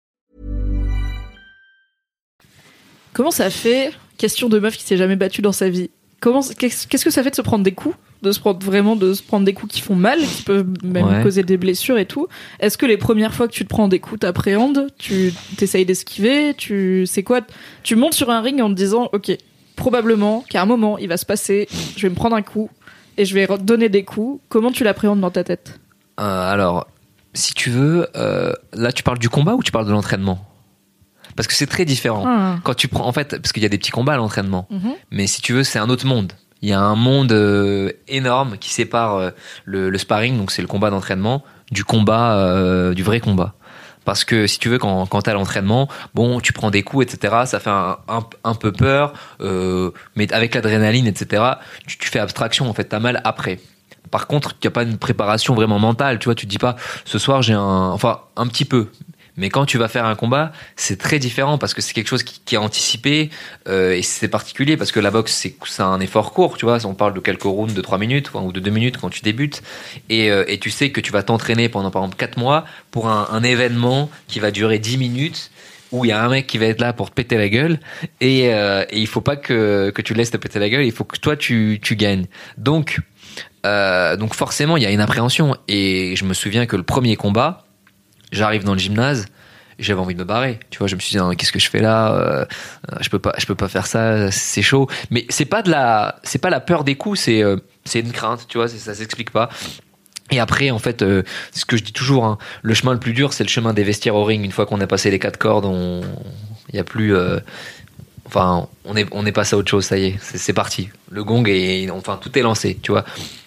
Comment ça fait Question de meuf qui s'est jamais battue dans sa vie. Comment qu'est-ce que ça fait de se prendre des coups de se prendre vraiment de se prendre des coups qui font mal, qui peuvent même Ouais. causer des blessures et tout. Est-ce que les premières fois que tu te prends des coups, t'appréhendes, tu t'essayes d'esquiver, tu c'est quoi Tu montes sur un ring en te disant, ok, probablement qu'à un moment il va se passer, je vais me prendre un coup et je vais donner des coups. Comment tu l'appréhendes dans ta tête? Euh, alors si tu veux euh, là tu parles du combat ou tu parles de l'entraînement? Parce que c'est très différent. Ah. quand tu prends en fait parce qu'il y a des petits combats à l'entraînement. Mhm. mais si tu veux c'est un autre monde. Il y a un monde euh, énorme qui sépare euh, le, le sparring donc c'est le combat d'entraînement du combat euh, du vrai combat. Parce que si tu veux quand, quand t'as l'entraînement bon tu prends des coups etc ça fait un, un, un peu peur mais avec l'adrénaline etc tu, tu fais abstraction en fait t'as mal après. Par contre il n'y a pas une préparation vraiment mentale tu vois tu te dis pas ce soir j'ai un enfin un petit peu mais quand tu vas faire un combat, c'est très différent parce que c'est quelque chose qui, est anticipé euh, et c'est particulier parce que la boxe c'est un effort court, tu vois. On parle de quelques rounds de 3 minutes ou de 2 minutes quand tu débutes et, euh, et tu sais que tu vas t'entraîner pendant par exemple 4 mois pour un, un événement qui va durer 10 minutes où il y a un mec qui va être là pour te péter la gueule et, euh, et il faut pas que, que tu laisses te péter la gueule, il faut que toi tu, tu gagnes. Donc euh, donc forcément il y a une appréhension et je me souviens que le premier combat j'arrive dans le gymnase, j'avais envie de me barrer. Tu vois, je me suis dit qu'est-ce que je fais là Euh, Je peux pas, je peux pas faire ça. C'est chaud. Mais c'est pas de la, c'est pas la peur des coups. C'est, euh, c'est une crainte. Tu vois, ça s'explique pas. Et après, en fait, euh, ce que je dis toujours, hein, le chemin le plus dur, c'est le chemin des vestiaires au ring. Une fois qu'on a passé les quatre cordes, on, il y a plus, enfin, on est, on est passé à autre chose. Ça y est, c'est c'est parti. Le gong est, enfin, tout est lancé. Tu vois.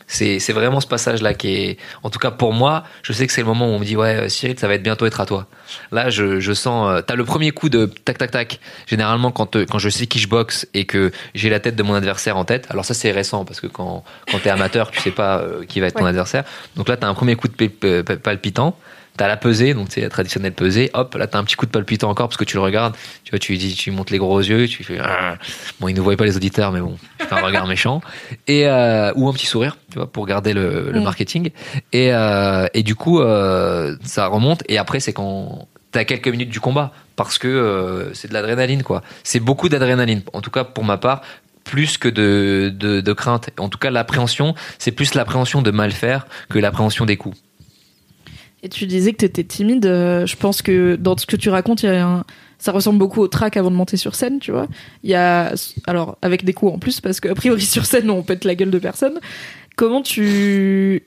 C'est, c'est vraiment ce passage-là qui est, en tout cas pour moi, je sais que c'est le moment où on me dit ouais, euh, Cyril, ça va être bientôt être à toi. Là, je, je sens, euh, t'as le premier coup de tac tac tac. Généralement, quand euh, quand je sais qui je boxe et que j'ai la tête de mon adversaire en tête, alors ça c'est récent parce que quand quand t'es amateur, tu sais pas qui va être ton Ouais. adversaire. Donc là, t'as un premier coup de pal- pal- pal- palpitant. T'as la pesée, donc c'est la traditionnelle pesée. Hop, là t'as un petit coup de palpitant encore parce que tu le regardes. Tu vois, tu tu lui montes les gros yeux, tu fais. Ah. Bon, ils ne voient pas les auditeurs, mais bon, tu fais un regard méchant et euh, ou un petit sourire, tu vois, pour garder le, le Mm. marketing. Et euh, et du coup, euh, ça remonte. Et après, c'est quand t'as quelques minutes du combat parce que c'est de l'adrénaline, quoi. C'est beaucoup d'adrénaline. En tout cas, pour ma part, plus que de, de, de crainte. En tout cas, l'appréhension, c'est plus l'appréhension de mal faire que l'appréhension des coups. Et tu disais que tu étais timide. euh, je pense que dans ce que tu racontes, ça ressemble beaucoup au track avant de monter sur scène, tu vois. Il y a, alors, avec des coups en plus, parce qu'a priori sur scène, on pète la gueule de personne. Comment tu,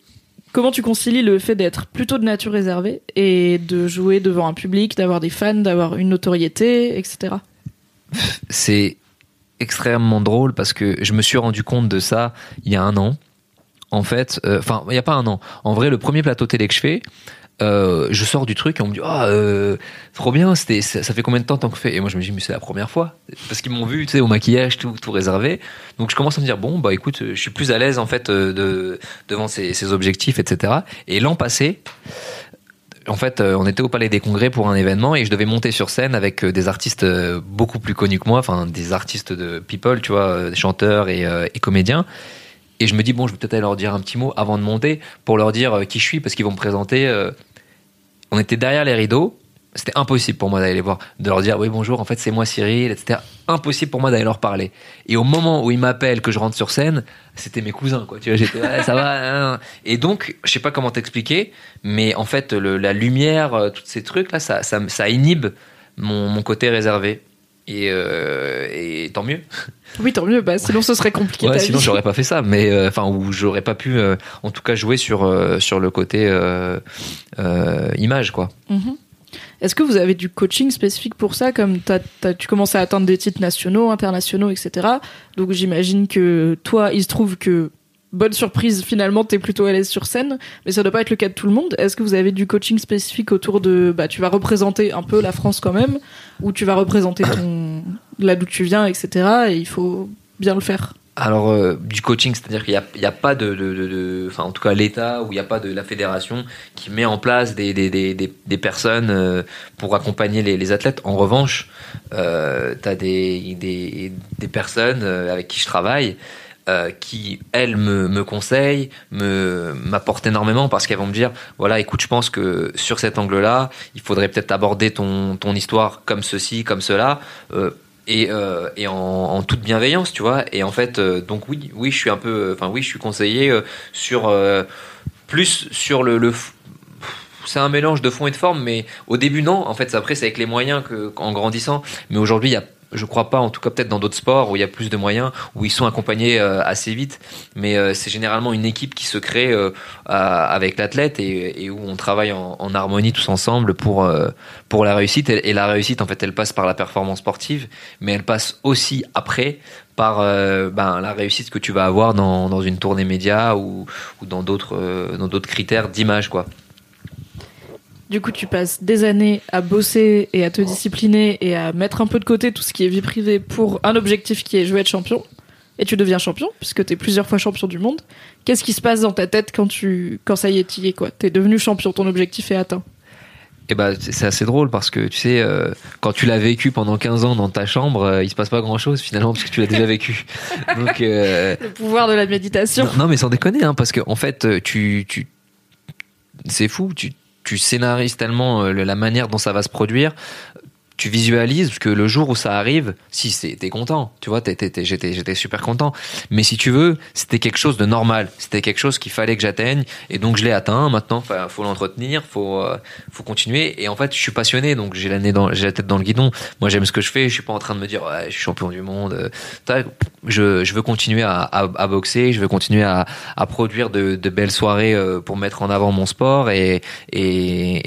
comment tu concilies le fait d'être plutôt de nature réservée et de jouer devant un public, d'avoir des fans, d'avoir une notoriété, etc. c'est extrêmement drôle parce que je me suis rendu compte de ça il y a un an. En fait, euh, enfin, il y a pas un an. En vrai, le premier plateau télé que je fais, euh, je sors du truc et on me dit euh, trop bien c'était ça, fait combien de temps tant que fait? Et moi je me dis mais c'est la première fois parce qu'ils m'ont vu tu sais au maquillage tout tout réservé donc je commence à me dire bon bah écoute je suis plus à l'aise en fait euh, de devant ces, objectifs etc et l'an passé en fait, on était au Palais des Congrès pour un événement et je devais monter sur scène avec des artistes beaucoup plus connus que moi, enfin des artistes de people, tu vois, chanteurs et, comédiens. Et je me dis bon, je vais peut-être aller leur dire un petit mot avant de monter pour leur dire qui je suis parce qu'ils vont me présenter. On était derrière les rideaux. C'était impossible pour moi d'aller les voir, de leur dire oui bonjour, en fait c'est moi Cyril, etc. Impossible pour moi d'aller leur parler. Et au moment où ils m'appellent, que je rentre sur scène, c'était mes cousins quoi. Tu vois, j'étais ça va. hein. Et donc je sais pas comment t'expliquer, mais en fait la lumière, euh, tous ces trucs là, ça, ça, inhibe mon côté réservé. Et, euh, et tant mieux. Oui, tant mieux. Bah, sinon, ce serait compliqué. Ouais, sinon j'aurais pas fait ça, mais euh, enfin ou j'aurais pas pu, euh, en tout cas jouer sur euh, sur le côté euh, euh, image quoi. Mhm. Est-ce que vous avez du coaching spécifique pour ça Comme tu commences à atteindre des titres nationaux, internationaux, etc. Donc j'imagine que toi, il se trouve que, bonne surprise, finalement, t'es plutôt à l'aise sur scène, mais ça doit pas être le cas de tout le monde. Est-ce que vous avez du coaching spécifique autour de, bah, tu vas représenter un peu la France quand même, ou tu vas représenter ton, là d'où tu viens, etc. Et il faut bien le faire. Alors euh, du coaching, c'est-à-dire qu'il n'y a, a pas de, enfin en tout cas l'État ou il n'y a pas de la fédération qui met en place des, des, des, des, personnes euh, pour accompagner les, athlètes. En revanche, euh, tu as des personnes euh, avec qui je travaille euh, qui, elles, me, me conseillent, me, m'apportent énormément parce qu'elles vont me dire, voilà, écoute, je pense que sur cet angle-là, il faudrait peut-être aborder ton, ton histoire comme ceci, comme cela. Euh, et, euh, et en, toute bienveillance, tu vois. Et en fait, donc oui, oui, je suis un peu, enfin oui, je suis conseillé sur plus sur le, le c'est un mélange de fond et de forme, mais au début non. En fait, après c'est avec les moyens que en grandissant. Mais aujourd'hui, il y a je crois pas, en tout cas peut-être dans d'autres sports où il y a plus de moyens, où ils sont accompagnés euh, assez vite, mais euh, c'est généralement une équipe qui se crée euh, avec l'athlète et, où on travaille en, harmonie tous ensemble pour, pour la réussite. Et, la réussite, en fait, elle passe par la performance sportive, mais elle passe aussi après par ben, la réussite que tu vas avoir dans, dans une tournée média ou, ou dans d'autres dans d'autres critères d'image, quoi. Du coup, tu passes des années à bosser et à te discipliner et à mettre un peu de côté tout ce qui est vie privée pour un objectif qui est je veux être champion. Et tu deviens champion, puisque tu es plusieurs fois champion du monde. Qu'est-ce qui se passe dans ta tête quand, tu, quand ça y est, tu y es quoi? T'es devenu champion, ton objectif est atteint. Et bah, c'est assez drôle parce que tu sais, euh, quand tu l'as vécu pendant 15 ans dans ta chambre, euh, il se passe pas grand chose finalement parce que tu l'as déjà vécu. Donc, euh, Le pouvoir de la méditation. non, non, mais sans déconner, hein, parce que en fait, euh, tu, tu, c'est fou, tu, tu scénarises tellement euh, la manière dont ça va se produire. Tu visualises que le jour où ça arrive, si t'es content, tu vois, j'étais super content. Mais si tu veux, c'était quelque chose de normal, c'était quelque chose qu'il fallait que j'atteigne, et donc je l'ai atteint. Maintenant, fa- faut l'entretenir, faut euh, faut continuer. Et en fait, je suis passionné, donc j'ai la, tête dans le guidon. Moi, j'aime ce que je fais. Je suis pas en train de me dire, ouais, je suis champion du monde. euh. Je, veux continuer à, boxer, je veux continuer à, produire de, belles soirées euh, pour mettre en avant mon sport. Et,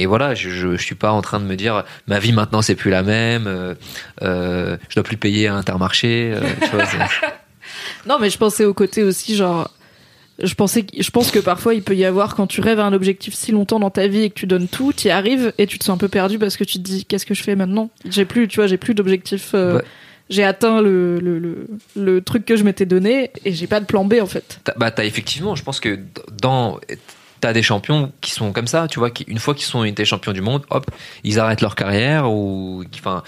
voilà, je, je, je suis pas en train de me dire, ma vie maintenant c'est plus la même. euh, euh, je dois plus payer à Intermarché. euh, tu vois, c'est- Non, mais je pensais au côté aussi, genre. Je pensais, que- je pense que parfois il peut y avoir quand tu rêves à un objectif si longtemps dans ta vie et que tu donnes tout, tu y arrives et tu te sens un peu perdu parce que tu te dis qu'est-ce que je fais maintenant? J'ai plus, tu vois, j'ai plus d'objectif. euh, Ouais. J'ai atteint le, le, le, le truc que je m'étais donné et j'ai pas de plan B en fait. T'as- bah t'as effectivement, je pense que dans t'as des champions qui sont comme ça, tu vois, qui une fois qu'ils sont été champions du monde, hop, ils arrêtent leur carrière ou enfin,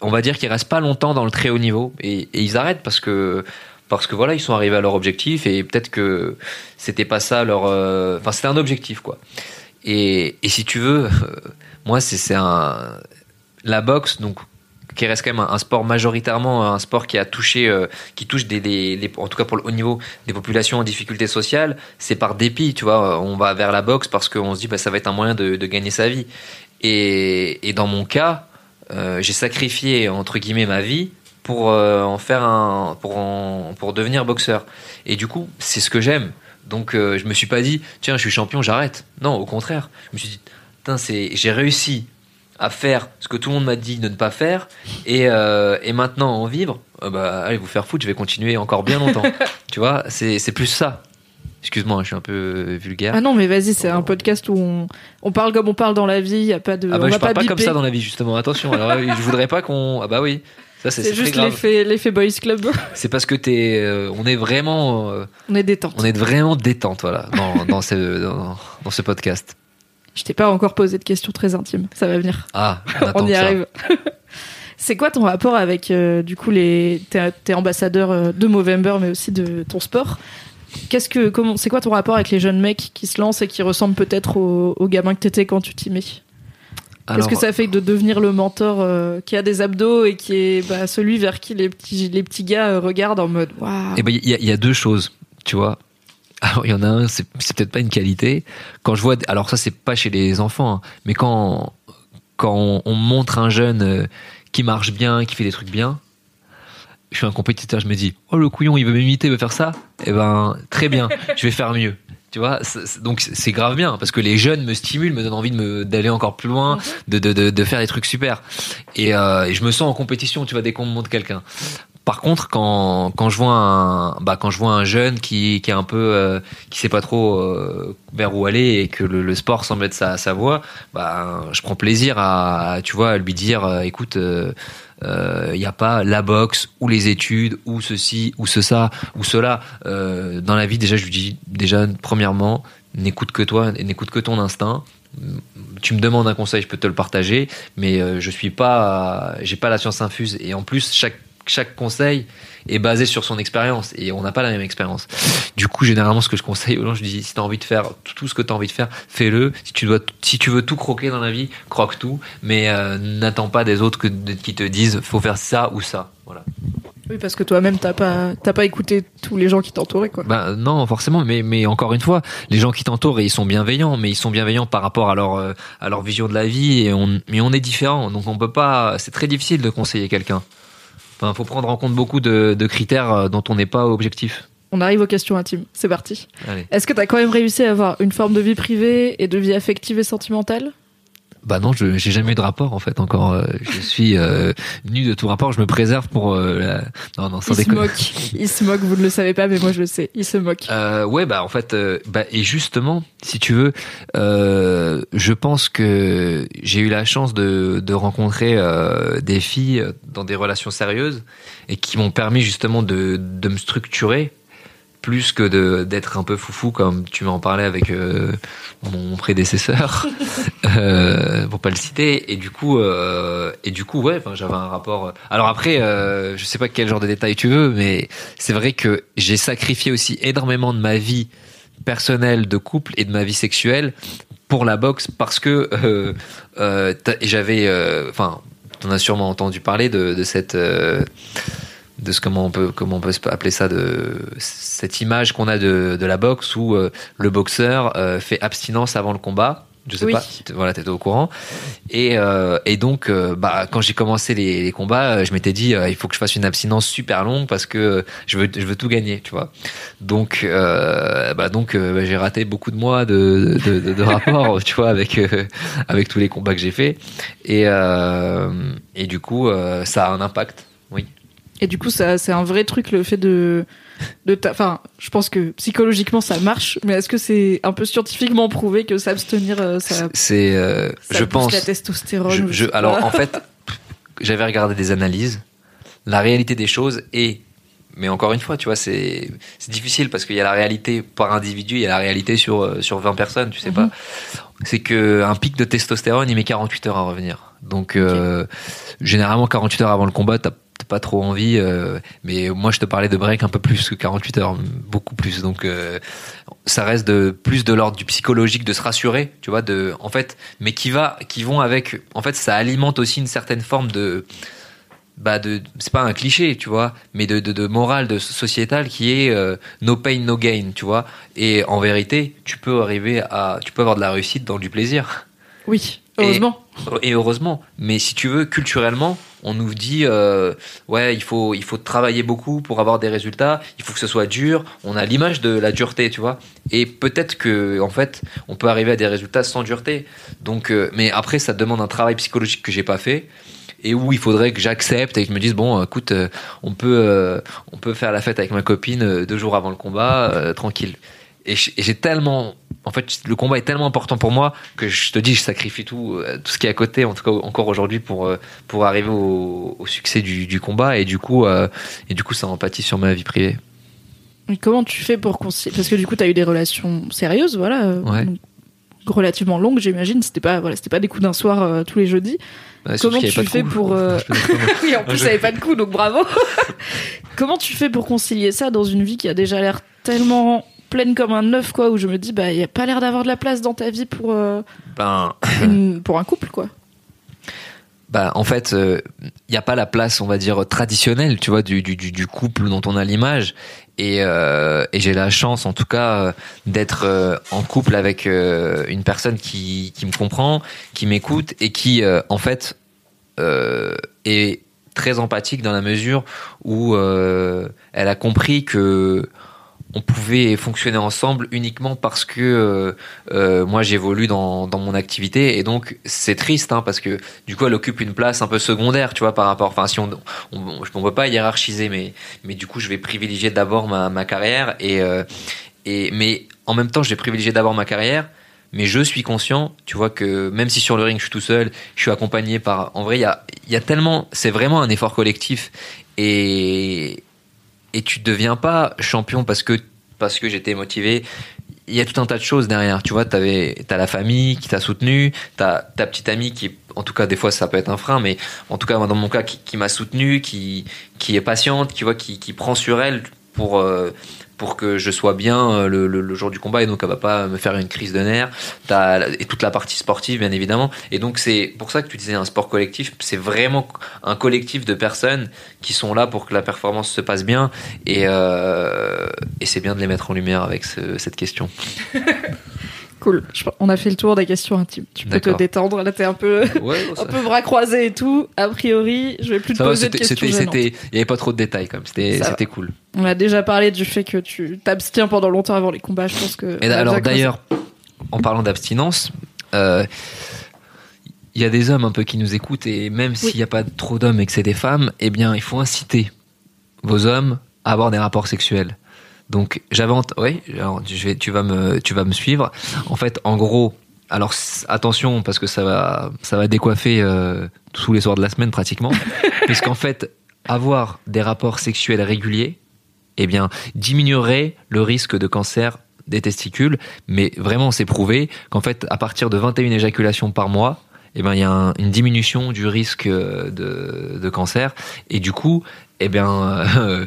on va dire qu'ils restent pas longtemps dans le très haut niveau et, ils arrêtent parce que parce que voilà, ils sont arrivés à leur objectif et peut-être que c'était pas ça leur, euh, enfin c'était un objectif quoi. Et, si tu veux, euh, moi c'est c'est un la boxe donc qui reste quand même un, sport majoritairement un sport qui a touché euh, qui touche des, en tout cas pour le haut niveau des populations en difficulté sociale c'est par dépit tu vois on va vers la boxe parce qu'on se dit bah, ça va être un moyen de, gagner sa vie. Et, et dans mon cas euh, j'ai sacrifié entre guillemets ma vie pour euh, en faire un pour en- pour devenir boxeur. Et du coup c'est ce que j'aime. Donc je me suis pas dit tiens je suis champion j'arrête. Non au contraire. Je me suis dit j'ai réussi à faire ce que tout le monde m'a dit de ne pas faire et, euh, et maintenant en vivre euh, bah allez vous faire foutre je vais continuer encore bien longtemps tu vois c'est c'est plus ça excuse-moi je suis un peu euh, vulgaire Ah non, mais vas-y, c'est un podcast où on, on parle comme on parle dans la vie, y a pas de. ah on bah va je parle pas, comme ça dans la vie justement attention alors je voudrais pas qu'on ah bah oui ça c'est juste l'effet, l'effet boys club. c'est parce que t'es euh, on est vraiment euh, on est détente. on est vraiment détente voilà dans, dans ce dans, dans ce podcast Je t'ai pas encore posé de questions très intimes. Ça va venir. ah on, y arrive. C'est quoi ton rapport avec euh, du coup les t'es, ambassadeur euh, de Movember mais aussi de ton sport? Qu'est-ce que comment c'est quoi ton rapport avec les jeunes mecs qui se lancent et qui ressemblent peut-être au, au gamin que t'étais quand tu t'y mets? Qu'est-ce que ça fait de devenir le mentor euh, qui a des abdos et qui est bah, celui vers qui les petits les petits gars euh, regardent en mode waouh? Eh ben, il y, a- il y a deux choses, tu vois. Alors, il y en a un, c'est peut-être pas une qualité. Quand je vois, alors ça, c'est pas chez les enfants, hein, mais quand, quand on, on montre un jeune euh, qui marche bien, qui fait des trucs bien, je suis un compétiteur, je me dis, oh le couillon, il veut m'imiter, il veut faire ça? Eh ben, très bien, je vais faire mieux. Tu vois, donc c'est grave bien parce que les jeunes me stimulent, me donnent envie de me d'aller encore plus loin, de, de, de, de faire des trucs super. Et, euh, et je me sens en compétition, tu vois, dès qu'on me montre quelqu'un. Par contre, quand, quand je vois un bah quand je vois un jeune qui, qui est un peu euh, qui sait pas trop euh, vers où aller et que le, sport semble être sa, sa voie, bah je prends plaisir à, tu vois à lui dire euh, écoute il euh, n'y a pas la boxe ou les études ou ceci ou ce ça ou cela. Dans la vie déjà je lui dis déjà premièrement n'écoute que toi n'écoute que ton instinct. Tu me demandes un conseil je peux te le partager mais je suis pas j'ai pas la science infuse. Et en plus chaque chaque conseil est basé sur son expérience et on n'a pas la même expérience. Du coup, généralement, ce que je conseille aux gens, je dis si tu as envie de faire tout ce que tu as envie de faire, fais-le. Si tu dois, si tu veux tout croquer dans la vie, croque tout, mais euh, n'attends pas des autres que, qui te disent faut faire ça ou ça. Voilà. Oui parce que toi-même t'as pas t'as pas écouté tous les gens qui t'entouraient quoi. Bah non, forcément, mais mais encore une fois, les gens qui t'entourent, ils sont bienveillants, mais ils sont bienveillants par rapport à leur euh, à leur vision de la vie et on mais on est différents, donc on peut pas. C'est très difficile de conseiller quelqu'un. Enfin, faut prendre en compte beaucoup de, de critères euh, dont on n'est pas objectif. On arrive aux questions intimes. C'est parti. Est-ce que t'as quand même réussi à avoir une forme de vie privée et de vie affective et sentimentale? Bah non, je j'ai jamais eu de rapport en fait encore. euh, je suis euh, nu de tout rapport. Je me préserve pour. euh, la... Non non, sans Il se moque. Il se moque, vous ne le savez pas, mais moi je le sais. Il se moque. Euh, ouais, bah en fait, euh, bah, et justement, si tu veux, euh, je pense que j'ai eu la chance de, de rencontrer euh, des filles dans des relations sérieuses et qui m'ont permis justement de, de me structurer plus que de d'être un peu foufou comme tu m'en parlais avec euh, mon prédécesseur euh, pour pas le citer. Et du coup euh, et du coup ouais enfin j'avais un rapport alors après euh, je sais pas quel genre de détails tu veux mais c'est vrai que j'ai sacrifié aussi énormément de ma vie personnelle de couple et de ma vie sexuelle pour la boxe parce que euh, euh, j'avais euh, enfin t'en as sûrement entendu parler de, de cette euh, de ce comment on peut comment on peut appeler ça de cette image qu'on a de, de la boxe où euh, le boxeur euh, fait abstinence avant le combat. Je sais Oui. pas voilà t'étais au courant. Et euh, et donc bah quand j'ai commencé les, les combats je m'étais dit il faut que je fasse une abstinence super longue parce que je veux je veux tout gagner tu vois. Donc bah donc bah, j'ai raté beaucoup de mois de de, de, de rapports tu vois avec avec tous les combats que j'ai fait et et du coup ça a un impact Et du coup, ça, c'est un vrai truc, le fait de. de ta- Enfin, je pense que psychologiquement, ça marche, mais est-ce que c'est un peu scientifiquement prouvé que s'abstenir, euh, ça, c'est euh, ça je pense la testostérone Je- alors en fait, j'avais regardé des analyses. La réalité des choses est, mais encore une fois, tu vois, c'est c'est difficile parce qu'il y a la réalité par individu, il y a la réalité sur euh, sur 20 personnes, tu sais Mhm. pas. C'est que un pic de testostérone, il met 48 heures à revenir. Donc euh, généralement 48 heures avant le combat, t'as pas trop envie. euh, mais moi, je te parlais de break un peu plus que 48 heures, beaucoup plus. Donc euh, ça reste de plus de l'ordre du psychologique de se rassurer, tu vois, de en fait, mais qui va, qui vont avec, en fait, ça alimente aussi une certaine forme de, bah de, c'est pas un cliché, tu vois, mais de de, de morale, de sociétale qui est euh, no pain no gain, tu vois. Et en vérité, tu peux arriver à, tu peux avoir de la réussite dans du plaisir. Oui, heureusement. Et heureusement. Mais si tu veux, culturellement, on nous dit, euh, ouais, il faut, il faut travailler beaucoup pour avoir des résultats. Il faut que ce soit dur. On a l'image de la dureté, tu vois. Et peut-être que, en fait, on peut arriver à des résultats sans dureté. Donc, euh, mais après, ça demande un travail psychologique que j'ai pas fait. Et où il faudrait que j'accepte et que je me dise bon, écoute, euh, on peut, euh, on peut faire la fête avec ma copine deux jours avant le combat, euh, tranquille. Et et j'ai tellement, en fait, le combat est tellement important pour moi que je te dis, je sacrifie tout, euh, tout ce qui est à côté, en tout cas encore aujourd'hui pour euh, pour arriver au, au succès du, du combat. Et du coup, euh, et du coup, ça empathie sur ma vie privée. Mais comment tu fais pour concilier Parce que du coup, t'as eu des relations sérieuses, voilà. Ouais. donc, relativement longues, j'imagine. C'était pas, voilà, c'était pas des coups d'un soir euh, tous les jeudis. Ouais, Comment tu fais pour, euh, oui, en plus, ça avait pas de coup, donc bravo. Comment tu fais pour concilier ça dans une vie qui a déjà l'air tellement pleine comme un œuf, quoi, où je me dis, bah, il y a pas l'air d'avoir de la place dans ta vie pour, euh, Ben, une- pour un couple, quoi. bah, en fait, il n'y a pas la place, on va dire, traditionnelle, tu vois, du, du, couple dont on a l'image. Et, euh, et j'ai la chance, en tout cas, euh, d'être euh, en couple avec euh, une personne qui, qui me comprend, qui m'écoute et qui, euh, en fait, euh, est très empathique dans la mesure où euh, elle a compris que on pouvait fonctionner ensemble uniquement parce que euh, euh, moi j'évolue dans, dans mon activité et donc c'est triste hein, parce que du coup elle occupe une place un peu secondaire tu vois par rapport enfin si on on, on peut pas hiérarchiser mais mais du coup je vais privilégier d'abord ma, ma carrière et euh, et mais en même temps je vais privilégier d'abord ma carrière mais je suis conscient, tu vois, que même si sur le ring je suis tout seul, je suis accompagné par. En vrai, il y a, il y a tellement. C'est vraiment un effort collectif. Et, et tu deviens pas champion parce que, parce que j'étais motivé. Il y a tout un tas de choses derrière. Tu vois, t'avais, t'as la famille qui t'a soutenu, t'as ta petite amie qui, en tout cas, des fois ça peut être un frein, mais en tout cas, dans mon cas, qui, qui m'a soutenu, qui, qui est patiente, qui voit, qui, qui prend sur elle pour, euh, pour que je sois bien euh, le, le, jour du combat et donc elle va pas me faire une crise de nerfs. Et toute la partie sportive bien évidemment. Et donc c'est pour ça que tu disais un sport collectif c'est vraiment un collectif de personnes qui sont là pour que la performance se passe bien. Et, euh, et c'est bien de les mettre en lumière avec ce- cette question Cool. Je- on a fait le tour des questions intimes. Tu peux te détendre. Là, t'es un peu, ouais, un peu bras croisés et tout. A priori, je vais plus te ça va, poser de questions c'était il y avait pas trop de détails quand même c'était cool On a déjà parlé du fait que tu t'abstiens pendant longtemps avant les combats. Je pense que. Et alors d'ailleurs, en parlant d'abstinence, euh, il y a des hommes un peu qui nous écoutent et même s'il n'y a pas trop d'hommes et que c'est des femmes, eh bien il faut inciter vos hommes à avoir des rapports sexuels. Donc j'avais oui, alors, je vais, tu vas me tu vas me suivre. En fait, en gros, alors attention parce que ça va ça va décoiffer euh, tous les soirs de la semaine pratiquement, puisqu'en fait avoir des rapports sexuels réguliers, eh bien diminuerait le risque de cancer des testicules, mais vraiment c'est prouvé qu'en fait à partir de 21 éjaculations par mois, eh ben il y a un- une diminution du risque euh, de, de cancer. Et du coup, eh bien euh,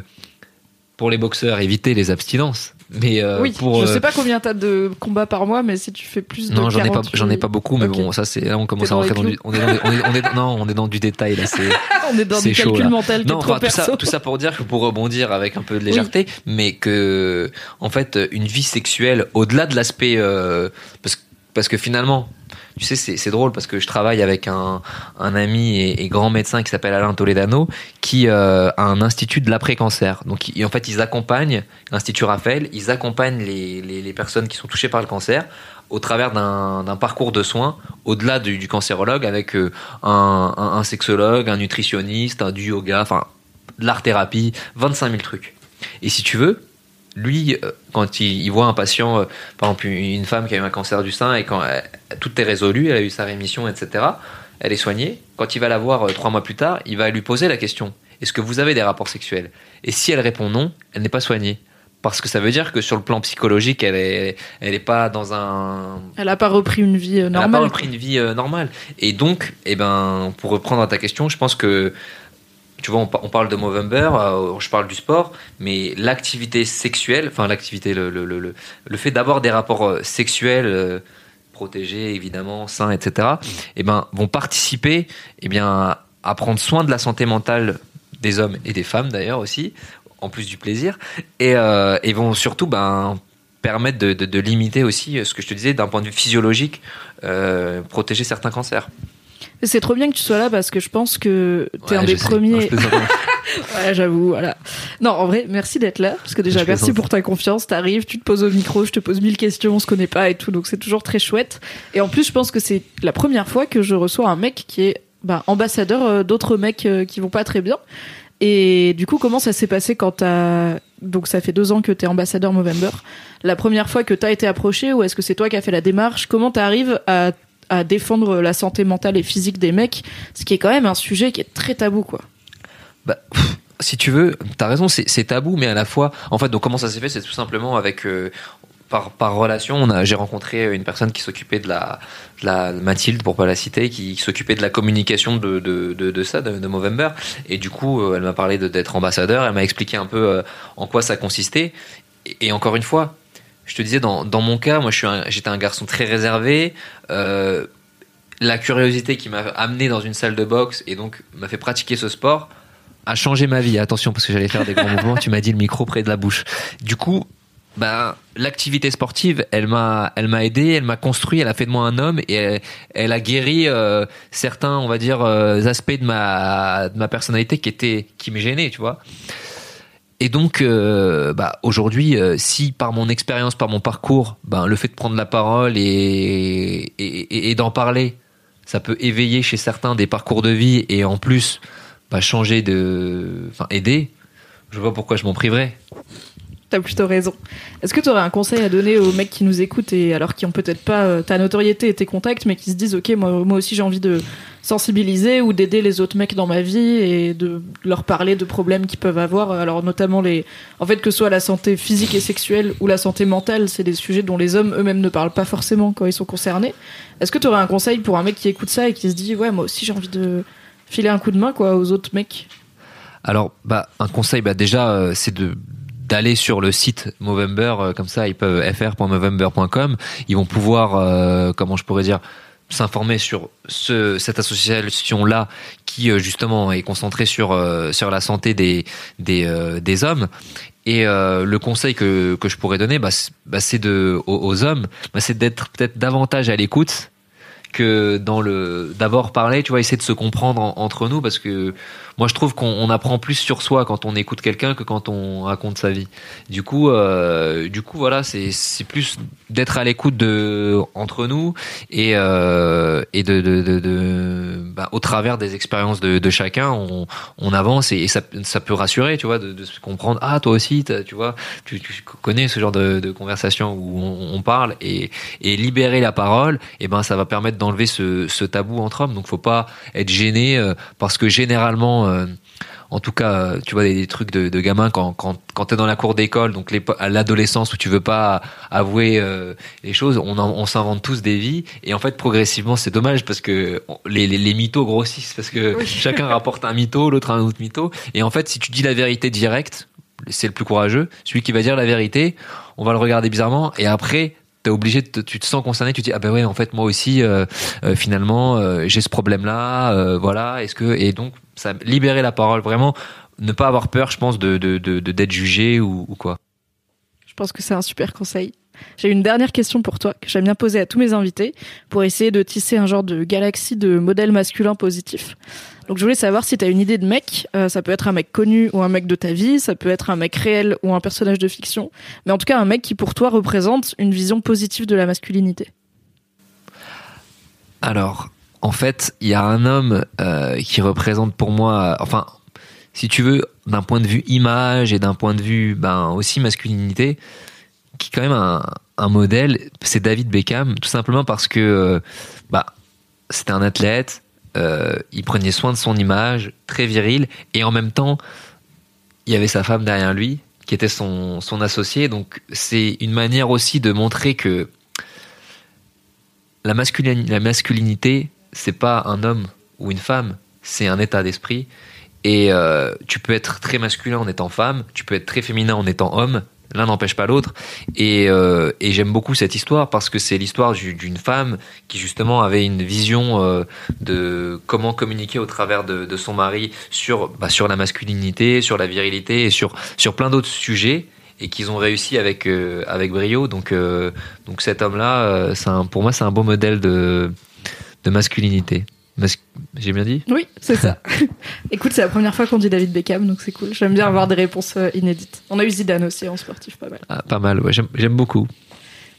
pour les boxeurs, éviter les abstinences. Mais euh, oui, pour je euh, sais pas combien t'as de combats par mois, mais si tu fais plus de non, j'en ai pas, 48 j'en ai pas beaucoup, mais bon, ça c'est là on commence à rentrer dans du, on est dans, on est, on est- non, on est dans du détail là. C'est on est dans du calcul là. mental non, enfin, tout ça, tout ça pour dire que pour rebondir avec un peu de légèreté, mais que en fait une vie sexuelle au-delà de l'aspect euh, parce que finalement tu sais c'est drôle parce que je travaille avec un, un ami et, grand médecin qui s'appelle Alain Toledano qui euh, a un institut de l'après-cancer donc en fait ils accompagnent l'institut Raphaël ils accompagnent les, les, personnes qui sont touchées par le cancer au travers d'un parcours de soins au-delà du, du cancérologue avec euh, un, un, un sexologue, un nutritionniste, un du yoga, enfin de l'art-thérapie, 25 000 trucs. Et si tu veux, lui, euh, quand il, il voit un patient, euh, par exemple une femme qui a eu un cancer du sein et quand elle- tout est résolu, elle a eu sa rémission, etc., elle est soignée, quand il va la voir euh, trois mois plus tard, il va lui poser la question, est-ce que vous avez des rapports sexuels? Et si elle répond non, elle n'est pas soignée. Parce que ça veut dire que sur le plan psychologique, elle est, elle est pas dans un, Elle a pas repris une vie euh, elle n'a pas normale. repris une vie euh, normale. Et donc, eh ben, pour reprendre à ta question, je pense que, tu vois, on, par- on parle de Movember, euh, je parle du sport, mais l'activité sexuelle, enfin l'activité, le, le, le, le- fait d'avoir des rapports euh, sexuels euh, protégés, évidemment, sains, etc., eh ben, vont participer eh bien, à- prendre soin de la santé mentale des hommes et des femmes d'ailleurs aussi, en plus du plaisir, et, et vont surtout ben, permettre de, de- de limiter aussi ce que je te disais d'un point de vue physiologique, protéger certains cancers. C'est trop bien que tu sois là parce que je pense que t'es Ouais, un des sais. Non, premiers. Ouais, j'avoue, voilà. Non, en vrai, merci d'être là, parce que déjà, Je merci pour ta confiance. T'arrives, tu te poses au micro, je te pose mille questions, on se connaît pas et tout, donc c'est toujours très chouette. Et en plus, je pense que c'est la première fois que je reçois un mec qui est bah, ambassadeur euh, d'autres mecs euh, qui vont pas très bien. Et du coup, comment ça s'est passé quand t'as... Donc ça fait deux ans que t'es ambassadeur Movember. La première fois que t'as été approché, ou est-ce que c'est toi qui as fait la démarche? Comment t'arrives à, à défendre la santé mentale et physique des mecs Ce qui est quand même un sujet qui est très tabou, quoi. Bah, si tu veux, t'as raison, c'est tabou, mais à la fois, en fait, donc comment ça s'est fait, c'est tout simplement avec euh, par, par relation, j'ai rencontré une personne qui s'occupait de la, de la Mathilde, pour pas la citer, qui, s'occupait de la communication de, de, de, ça, de, Movember, et du coup, euh, elle m'a parlé d'être ambassadeur, elle m'a expliqué un peu euh, en quoi ça consistait, et encore une fois, je te disais, dans, dans mon cas, moi, un- j'étais un garçon très réservé. euh, la curiosité qui m'a amené dans une salle de boxe et donc m'a fait pratiquer ce sport a changé ma vie. Attention, parce que j'allais faire des grands mouvements. Tu m'as dit le micro près de la bouche. Du coup, ben, l'activité sportive, elle m'a, elle m'a aidé, elle m'a construit, elle a fait de moi un homme et elle, elle a guéri euh, certains, on va dire, euh, aspects de ma, de ma personnalité qui étaient, qui me gênaient, tu vois. Et donc, euh, bah, aujourd'hui, euh, si par mon expérience, par mon parcours, ben, le fait de prendre la parole et d'en parler, ça peut éveiller chez certains des parcours de vie et en plus bah, changer de, enfin aider. Je vois pourquoi je m'en priverais. T'as plutôt raison. Est-ce que tu aurais un conseil à donner aux mecs qui nous écoutent et alors qui ont peut-être pas euh, ta notoriété et tes contacts, mais qui se disent ok moi, moi aussi j'ai envie de sensibiliser ou d'aider les autres mecs dans ma vie et de leur parler de problèmes qu'ils peuvent avoir? Alors notamment les, en fait que ce soit la santé physique et sexuelle ou la santé mentale, c'est des sujets dont les hommes eux-mêmes ne parlent pas forcément quand ils sont concernés. Est-ce que tu aurais un conseil pour un mec qui écoute ça et qui se dit ouais moi aussi j'ai envie de filer un coup de main quoi aux autres mecs? Alors, bah, un conseil, bah, déjà, euh, c'est de d'aller sur le site Movember, euh, comme ça, ils peuvent fr.movember.com. Ils vont pouvoir, euh, comment je pourrais dire, s'informer sur ce, cette association-là qui euh, justement est concentrée sur sur la santé des des, euh, des hommes. Et le conseil que que je pourrais donner, bah, c'est bah, c'est de aux, aux hommes, bah, c'est d'être peut-être davantage à l'écoute que dans le d'abord parler, tu vois, essayer de se comprendre en- entre nous parce que moi je trouve qu'on on apprend plus sur soi quand on écoute quelqu'un que quand on raconte sa vie. Du coup, euh, du coup voilà, c'est plus d'être à l'écoute de entre nous et euh, et de de, bah, au travers des expériences de, chacun, on, avance et, ça ça peut rassurer, tu vois, de, se comprendre. Ah toi aussi, tu vois, tu, connais ce genre de, conversation où on, on parle et et libérer la parole, et ben ça va permettre d'enlever ce, ce tabou entre hommes. Donc faut pas être gêné euh, parce que généralement, euh, en tout cas, euh, tu vois des, des trucs de, de gamins quand quand quand t'es dans la cour d'école, donc à l'adolescence où tu veux pas avouer euh, les choses, on en- on s'invente tous des vies et en fait progressivement c'est dommage parce que les, les mythos grossissent parce que chacun rapporte un mytho, l'autre un autre mytho et en fait si tu dis la vérité directe c'est le plus courageux. Celui qui va dire la vérité, on va le regarder bizarrement et après t'es obligé tu te sens concerné tu te dis ah ben ouais en fait moi aussi euh, euh, finalement euh, j'ai ce problème là voilà est-ce que et donc ça libérer la parole vraiment ne pas avoir peur je pense de d'être jugé ou quoi Je pense que c'est un super conseil. J'ai une dernière question pour toi que j'aime bien poser à tous mes invités pour essayer de tisser un genre de galaxie de modèles masculins positifs. Donc je voulais savoir si tu as une idée de mec. Euh, ça peut être un mec connu ou un mec de ta vie, ça peut être un mec réel ou un personnage de fiction, mais en tout cas un mec qui pour toi représente une vision positive de la masculinité. Alors, en fait, il y a un homme euh, qui représente pour moi, enfin, si tu veux, d'un point de vue image et d'un point de vue, ben, aussi masculinité, qui est quand même un, un modèle, c'est David Beckham, tout simplement parce que, euh, bah, c'était un athlète, euh, il prenait soin de son image, très viril, et en même temps, il y avait sa femme derrière lui, qui était son, son associé, donc c'est une manière aussi de montrer que la, masculin- la masculinité, c'est pas un homme ou une femme, c'est un état d'esprit. Et euh, tu peux être très masculin en étant femme, tu peux être très féminin en étant homme. L'un n'empêche pas l'autre. Et, euh, et j'aime beaucoup cette histoire parce que c'est l'histoire du- d'une femme qui justement avait une vision euh, de comment communiquer au travers de, de son mari sur, bah, sur la masculinité, sur la virilité et sur, sur plein d'autres sujets et qu'ils ont réussi avec, euh, avec brio. Donc, donc cet homme-là, pour moi, c'est un beau modèle de, de masculinité. J'ai bien dit Oui, c'est ça. Écoute, c'est la première fois qu'on dit David Beckham, donc c'est cool. J'aime bien avoir des réponses euh, inédites. On a eu Zidane aussi en sportif, pas mal. Ah, Pas mal, ouais, j'aime beaucoup.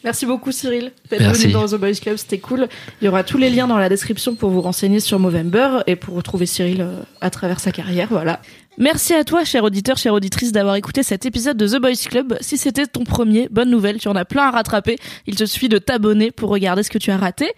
Merci beaucoup Cyril d'être venu dans The Boys Club, c'était cool. Il y aura tous les liens dans la description pour vous renseigner sur Movember et pour retrouver Cyril euh, à travers sa carrière, voilà. Merci à toi, cher auditeur, chère auditrice, d'avoir écouté cet épisode de The Boys Club. Si c'était ton premier, bonne nouvelle, tu en as plein à rattraper. Il te suffit de t'abonner pour regarder ce que tu as raté.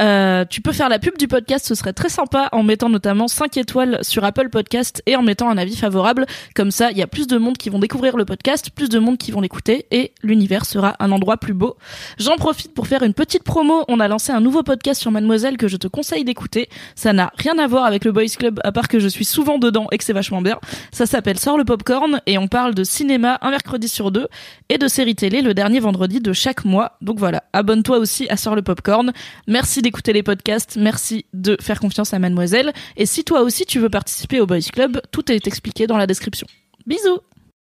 Euh, tu peux faire la pub du podcast, ce serait très sympa en mettant notamment 5 étoiles sur Apple Podcast et en mettant un avis favorable. Comme ça, il y a plus de monde qui vont découvrir le podcast, plus de monde qui vont l'écouter et l'univers sera un endroit plus beau. J'en profite pour faire une petite promo. On a lancé un nouveau podcast sur Mademoiselle que je te conseille d'écouter. Ça n'a rien à voir avec le Boys Club à part que je suis souvent dedans et que c'est vachement bien. Ça s'appelle Sors le popcorn et on parle de cinéma un mercredi sur deux et de séries télé le dernier vendredi de chaque mois. Donc voilà, abonne-toi aussi à Sors le popcorn. Merci d'écouter les podcasts, merci de faire confiance à Mademoiselle. Et si toi aussi tu veux participer au Boys Club, tout est expliqué dans la description. Bisous